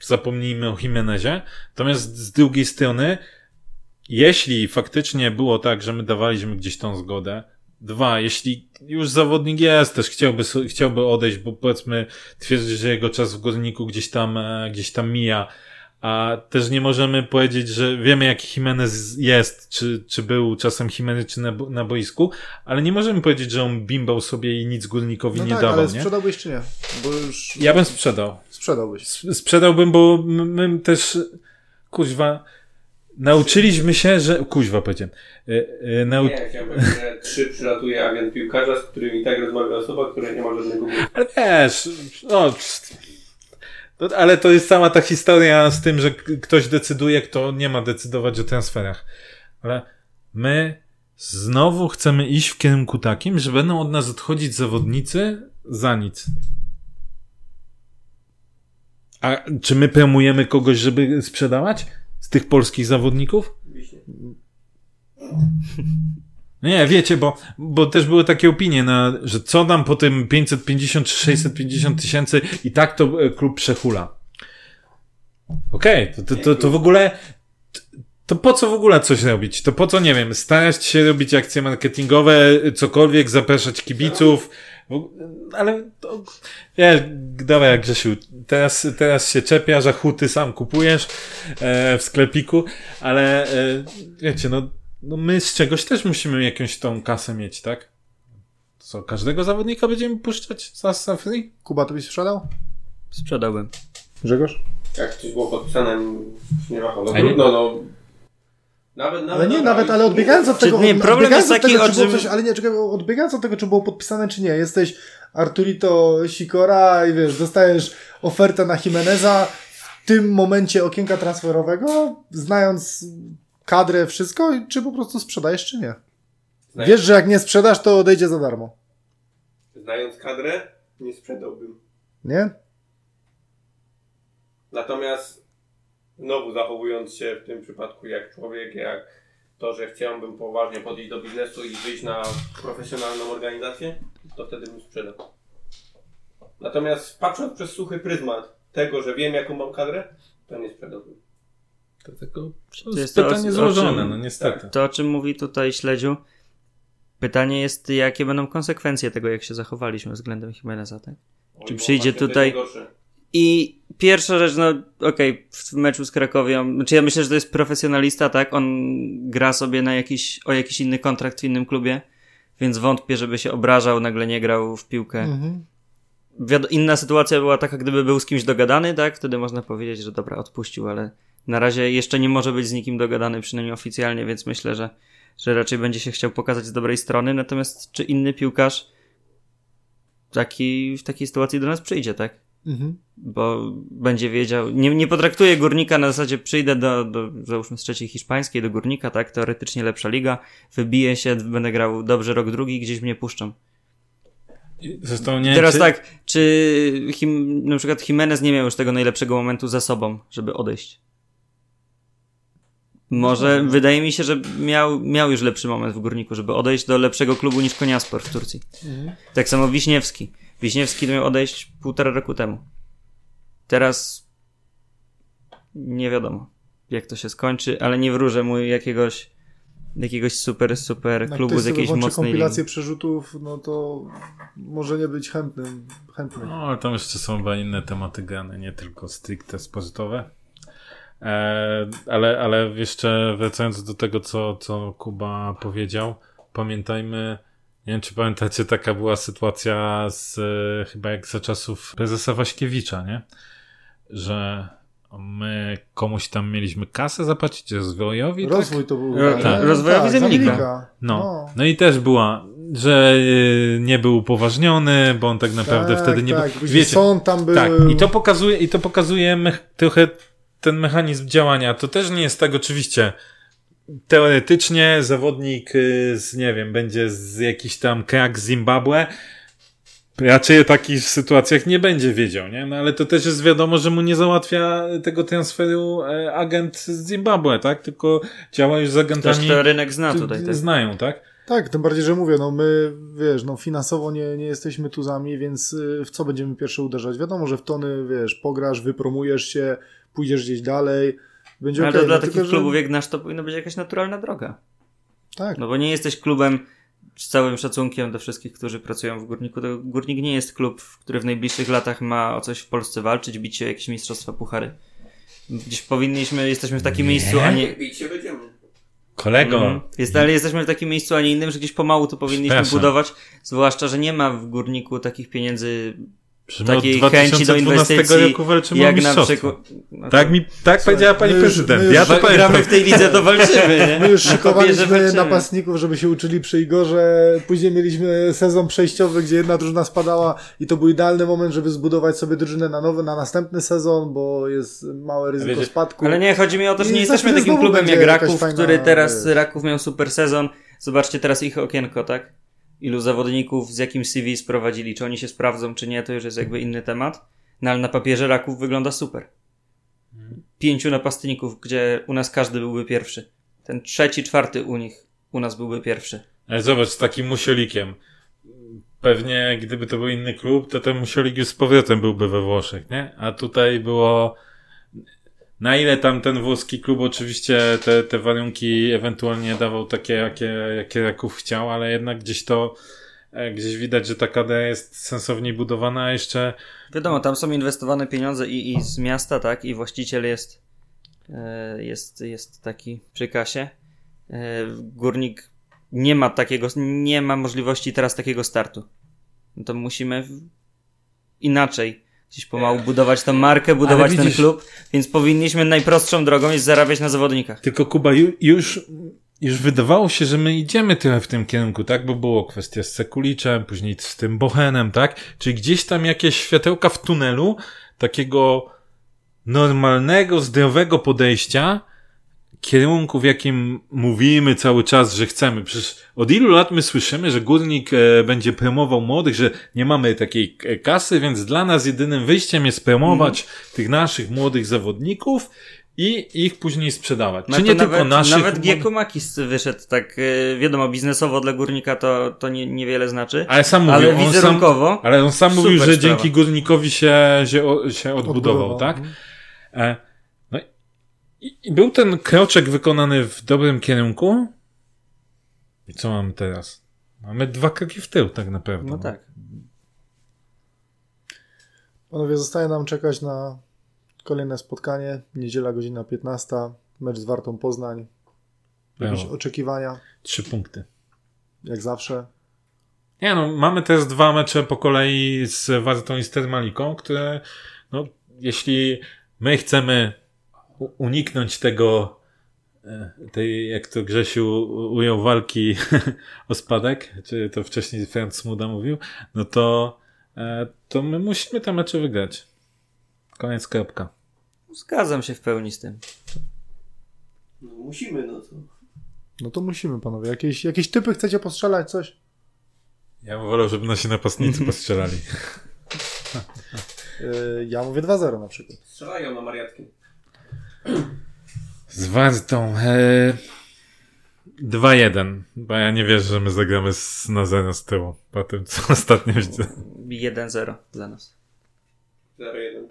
zapomnijmy o Jimenezie. Natomiast z drugiej strony, jeśli faktycznie było tak, że my dawaliśmy gdzieś tą zgodę, dwa, jeśli już zawodnik jest, też chciałby, chciałby odejść, bo powiedzmy twierdzi, że jego czas w górniku gdzieś tam, e, gdzieś tam mija, a też nie możemy powiedzieć, że wiemy jaki Jimenez jest, czy, czy był czasem Jimenez czy na, na boisku, ale nie możemy powiedzieć, że on bimbał sobie i nic górnikowi No nie tak, dawał, ale nie? sprzedałbyś czy nie? Bo już Ja bym sprzedał. sprzedałbyś. Sprzedałbym, bo my, my też, kuźwa, nauczyliśmy się, że, kuźwa powiedziałem, e, e, nau... Nie, chciałem powiedzieć, że trzy przylatuje agent piłkarza, z którym i tak rozmawia osoba, która nie ma żadnego. Ale wiesz, no, ale to jest cała ta historia z tym, że ktoś decyduje, kto nie ma decydować o transferach. Ale my znowu chcemy iść w kierunku takim, że będą od nas odchodzić zawodnicy za nic. A czy my promujemy kogoś, żeby sprzedawać? Z tych polskich zawodników? No Nie, wiecie, bo, bo też były takie opinie, na, że co nam po tym 550 czy 650 tysięcy i tak to e, klub przechula. Okej, to, to, to, to w ogóle, to, po co w ogóle coś robić? To po co, nie wiem, starać się robić akcje marketingowe, cokolwiek, zapraszać kibiców, ale to, wiesz, dobra Grzesiu, teraz, teraz się czepiasz, a huty sam kupujesz e, w sklepiku, ale e, wiecie, no, no my z czegoś też musimy jakąś tą kasę mieć, tak? Co, każdego zawodnika będziemy puszczać za, free? Kuba, to byś sprzedał? Sprzedałbym. Grzegorz? Jak coś było podpisane, nie wahał. No trudno, no. Nawet, nawet, Ale nie, nawet, ale odbiegając od tego... nie, problem odbiegając jest od tego, taki, czy było o czym- coś, Ale nie, czekaj, odbiegając od tego, czy było podpisane, czy nie. Jesteś Arturito Sikora i wiesz, dostajesz ofertę na Jimeneza w tym momencie okienka transferowego, znając kadrę, wszystko, i czy po prostu sprzedajesz, czy nie. Znając, Wiesz, że jak nie sprzedasz, to odejdzie za darmo. znając kadrę, nie sprzedałbym. Nie? Natomiast znowu zachowując się w tym przypadku jak człowiek, jak to, że chciałbym poważnie podejść do biznesu i wyjść na profesjonalną organizację, to wtedy bym sprzedał. Natomiast patrząc przez suchy pryzmat tego, że wiem jaką mam kadrę, to nie sprzedałbym. To tylko to To jest to, pytanie o- o złożone, czym- no niestety. To, o czym mówi tutaj śledziu, pytanie jest, jakie będą konsekwencje tego, jak się zachowaliśmy względem Jimeneza, tak? Czy Oj, przyjdzie właśnie tutaj-. I pierwsza rzecz, no okej, w meczu z Krakowią, znaczy ja myślę, że to jest profesjonalista, tak? On gra sobie na jakiś, o jakiś inny kontrakt w innym klubie, więc wątpię, żeby się obrażał, nagle nie grał w piłkę. Mhm. Inna sytuacja była taka, gdyby był z kimś dogadany, tak? Wtedy można powiedzieć, że dobra, odpuścił, ale na razie jeszcze nie może być z nikim dogadany, przynajmniej oficjalnie, więc myślę, że, że raczej będzie się chciał pokazać z dobrej strony. Natomiast czy inny piłkarz taki, w takiej sytuacji do nas przyjdzie, tak? Mhm. Bo będzie wiedział, nie, nie potraktuje górnika na zasadzie przyjdę do, do, załóżmy z trzeciej hiszpańskiej, do górnika, tak? Teoretycznie lepsza liga, wybiję się, będę grał dobrze rok drugi, gdzieś mnie puszczą. Zresztą nie Teraz czy, tak, czy Him, na przykład Jimenez nie miał już tego najlepszego momentu za sobą, żeby odejść? Może, wydaje mi się, że miał, miał już lepszy moment w Górniku, żeby odejść do lepszego klubu niż Koniaspor w Turcji. Tak samo Wiśniewski. Wiśniewski miał odejść półtora roku temu. Teraz nie wiadomo, jak to się skończy, ale nie wróżę mu jakiegoś jakiegoś super, super Jak klubu z jakiejś mocnej kompilację ligi. przerzutów, no to może nie być chętnym. chętnym. No, ale tam jeszcze są chyba inne tematy grane, nie tylko stricte sportowe. E, ale, ale jeszcze wracając do tego, co, co Kuba powiedział, pamiętajmy, nie wiem, czy pamiętacie, taka była sytuacja z, e, chyba jak za czasów prezesa Waśkiewicza, nie? Że my komuś tam mieliśmy kasę zapłacić rozwojowi, tak? Rozwój to był. Ro- tak. rozwojowi Zemlika. Zemlika. No. no i też była, że y, nie był upoważniony, bo on tak naprawdę tak, wtedy nie tak. był. Później Sąd tam był. tak, i to pokazuje, i to pokazuje trochę ten mechanizm działania. To też nie jest tak oczywiście. Teoretycznie zawodnik y, z, nie wiem, będzie z jakiś tam krak z Zimbabwe. Raczej o takich sytuacjach nie będzie wiedział, nie? No ale to też jest wiadomo, że mu nie załatwia tego transferu e, agent z Zimbabwe, tak? Tylko działa już z Też agentami. to rynek zna tutaj. Tak? Znają, tak? Tak, tym bardziej, że mówię, no my, wiesz, no finansowo nie, nie jesteśmy tuzami, więc y, w co będziemy pierwsze uderzać? Wiadomo, że w tony, wiesz, pograsz, wypromujesz się, pójdziesz gdzieś dalej, będzie Ale to dla no, takich tylko, że- klubów jak nasz to powinna być jakaś naturalna droga. Tak, No bo nie jesteś klubem z całym szacunkiem do wszystkich, którzy pracują w Górniku. To Górnik nie jest klub, który w najbliższych latach ma o coś w Polsce walczyć, bić się o jakieś mistrzostwa puchary. Gdzieś powinniśmy, jesteśmy w takim miejscu, a nie... Bić się będziemy. Kolego, Mhm. Jest, ale jesteśmy w takim miejscu, a nie innym, że gdzieś pomału to powinniśmy Przepraszam. budować. Zwłaszcza, że nie ma w górniku takich pieniędzy, Przecież takiej chęci do 2012 inwestycji, roku walczymy jak na mistrzostwo. przykład... No Tak, mi, tak powiedziała pani my już- prezydent. ja to gramy w tej lidze, to walczymy, nie? My już papierze szykowaliśmy napastników, żeby się uczyli przy Igorze. Później mieliśmy sezon przejściowy, gdzie jedna drużyna spadała i to był idealny moment, żeby zbudować sobie drużynę na nowy, na następny sezon, bo jest małe ryzyko Wiecie- spadku. Ale nie, chodzi mi o to, że nie jesteśmy chwilę takim klubem jak Raków, fajna, który teraz wiesz. Raków miał super sezon. Zobaczcie teraz ich okienko, tak? Ilu zawodników z jakim CV sprowadzili, czy oni się sprawdzą, czy nie, to już jest jakby inny temat. No ale na papierze Raków wygląda super. Pięciu napastników, gdzie u nas każdy byłby pierwszy. Ten trzeci, czwarty u nich, u nas byłby pierwszy. Ale zobacz, z takim musiolikiem. Pewnie gdyby to był inny klub, to ten musiolik już z powrotem byłby we Włoszech, nie? A tutaj było... Na ile tam ten włoski klub oczywiście te, te warunki ewentualnie dawał takie, jakie, jakie Raków chciał, ale jednak gdzieś to, e, gdzieś widać, że ta kadra jest sensowniej budowana, a jeszcze Wiadomo, tam są inwestowane pieniądze i, i z miasta, tak? I właściciel jest, e, jest, jest taki przy kasie. E, górnik nie ma takiego, nie ma możliwości teraz takiego startu. No to musimy inaczej gdzieś pomału budować tą markę, budować ten widzisz- klub, więc powinniśmy najprostszą drogą jest zarabiać na zawodnikach. Tylko Kuba, ju, już, już wydawało się, że my idziemy trochę w tym kierunku, tak? Bo było kwestia z Sekuliczem, później z tym Bochenem, tak? Czyli gdzieś tam jakieś światełka w tunelu takiego normalnego, zdrowego podejścia kierunku, w jakim mówimy cały czas, że chcemy. Przecież od ilu lat my słyszymy, że górnik e, będzie promował młodych, że nie mamy takiej e, kasy, więc dla nas jedynym wyjściem jest promować tych naszych młodych zawodników i ich później sprzedawać. No Czy nie nawet, tylko naszych. Nawet Gieku Makis wyszedł tak, e, wiadomo, biznesowo dla górnika to, to nie, niewiele znaczy. Ale sam mówił, Ale on sam, ale on sam mówił, że sprawa. dzięki górnikowi się, się, się odbudował, Odbudował. tak? E, no i, był ten kroczek wykonany w dobrym kierunku. I co mamy teraz? Mamy dwa kroki w tył, tak naprawdę. No tak. Panowie, zostaje nam czekać na kolejne spotkanie. Niedziela, godzina 15. Mecz z Wartą Poznań. Jakieś Brawo. oczekiwania, Trzy punkty. jak zawsze. Nie no, mamy też dwa mecze po kolei z Wartą i z Termaliką, które, no, jeśli my chcemy uniknąć tego, e, tej, jak to Grzesiu ujął, walki [laughs] o spadek, czy to wcześniej Franz Smuda mówił, no to, e, to my musimy te mecze wygrać. Koniec, kropka. Zgadzam się w pełni z tym. No, musimy, no to. No to musimy, panowie. Jakieś, jakieś typy chcecie postrzelać, coś? Ja bym wolał, żeby nasi napastnicy [laughs] postrzelali. Yy, ja mówię 2-0 na przykład. Strzelają na Mariatki. Z Wartą, e, 2-1, bo ja nie wierzę, że my zagramy z, na 0 z tyłu, po tym, co [laughs] ostatnio widzę. 1-0 dla nas. 0-1.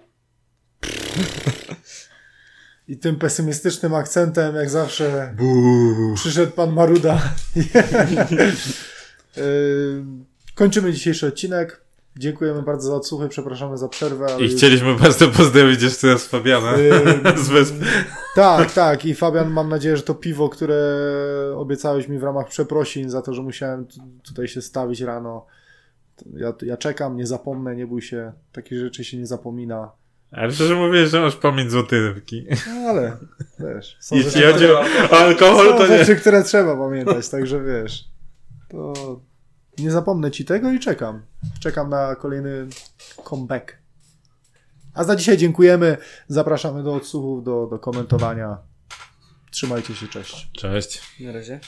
[laughs] I tym pesymistycznym akcentem, jak zawsze, przyszedł pan Maruda. Yy, [laughs] kończymy dzisiejszy odcinek. Dziękujemy bardzo za odsłuchy, przepraszamy za przerwę. Ale I już- chcieliśmy bardzo pozdrowić jeszcze raz Fabiana Yy, [laughs] z wysp. Tak, tak. I Fabian, mam nadzieję, że to piwo, które obiecałeś mi w ramach przeprosin za to, że musiałem tu- tutaj się stawić rano. to Ja, ja czekam, nie zapomnę, nie bój się. Takich rzeczy się nie zapomina. Ale szczerze mówię, że masz pamięć złotej rybki. No, ale wiesz, są Jeśli rzeczy, chodzi o alkohol, są to nie. rzeczy, które trzeba pamiętać, także wiesz. To nie zapomnę ci tego i czekam. Czekam na kolejny comeback. A za dzisiaj dziękujemy. Zapraszamy do odsłuchów, do, do komentowania. Trzymajcie się, cześć. Cześć. Na razie.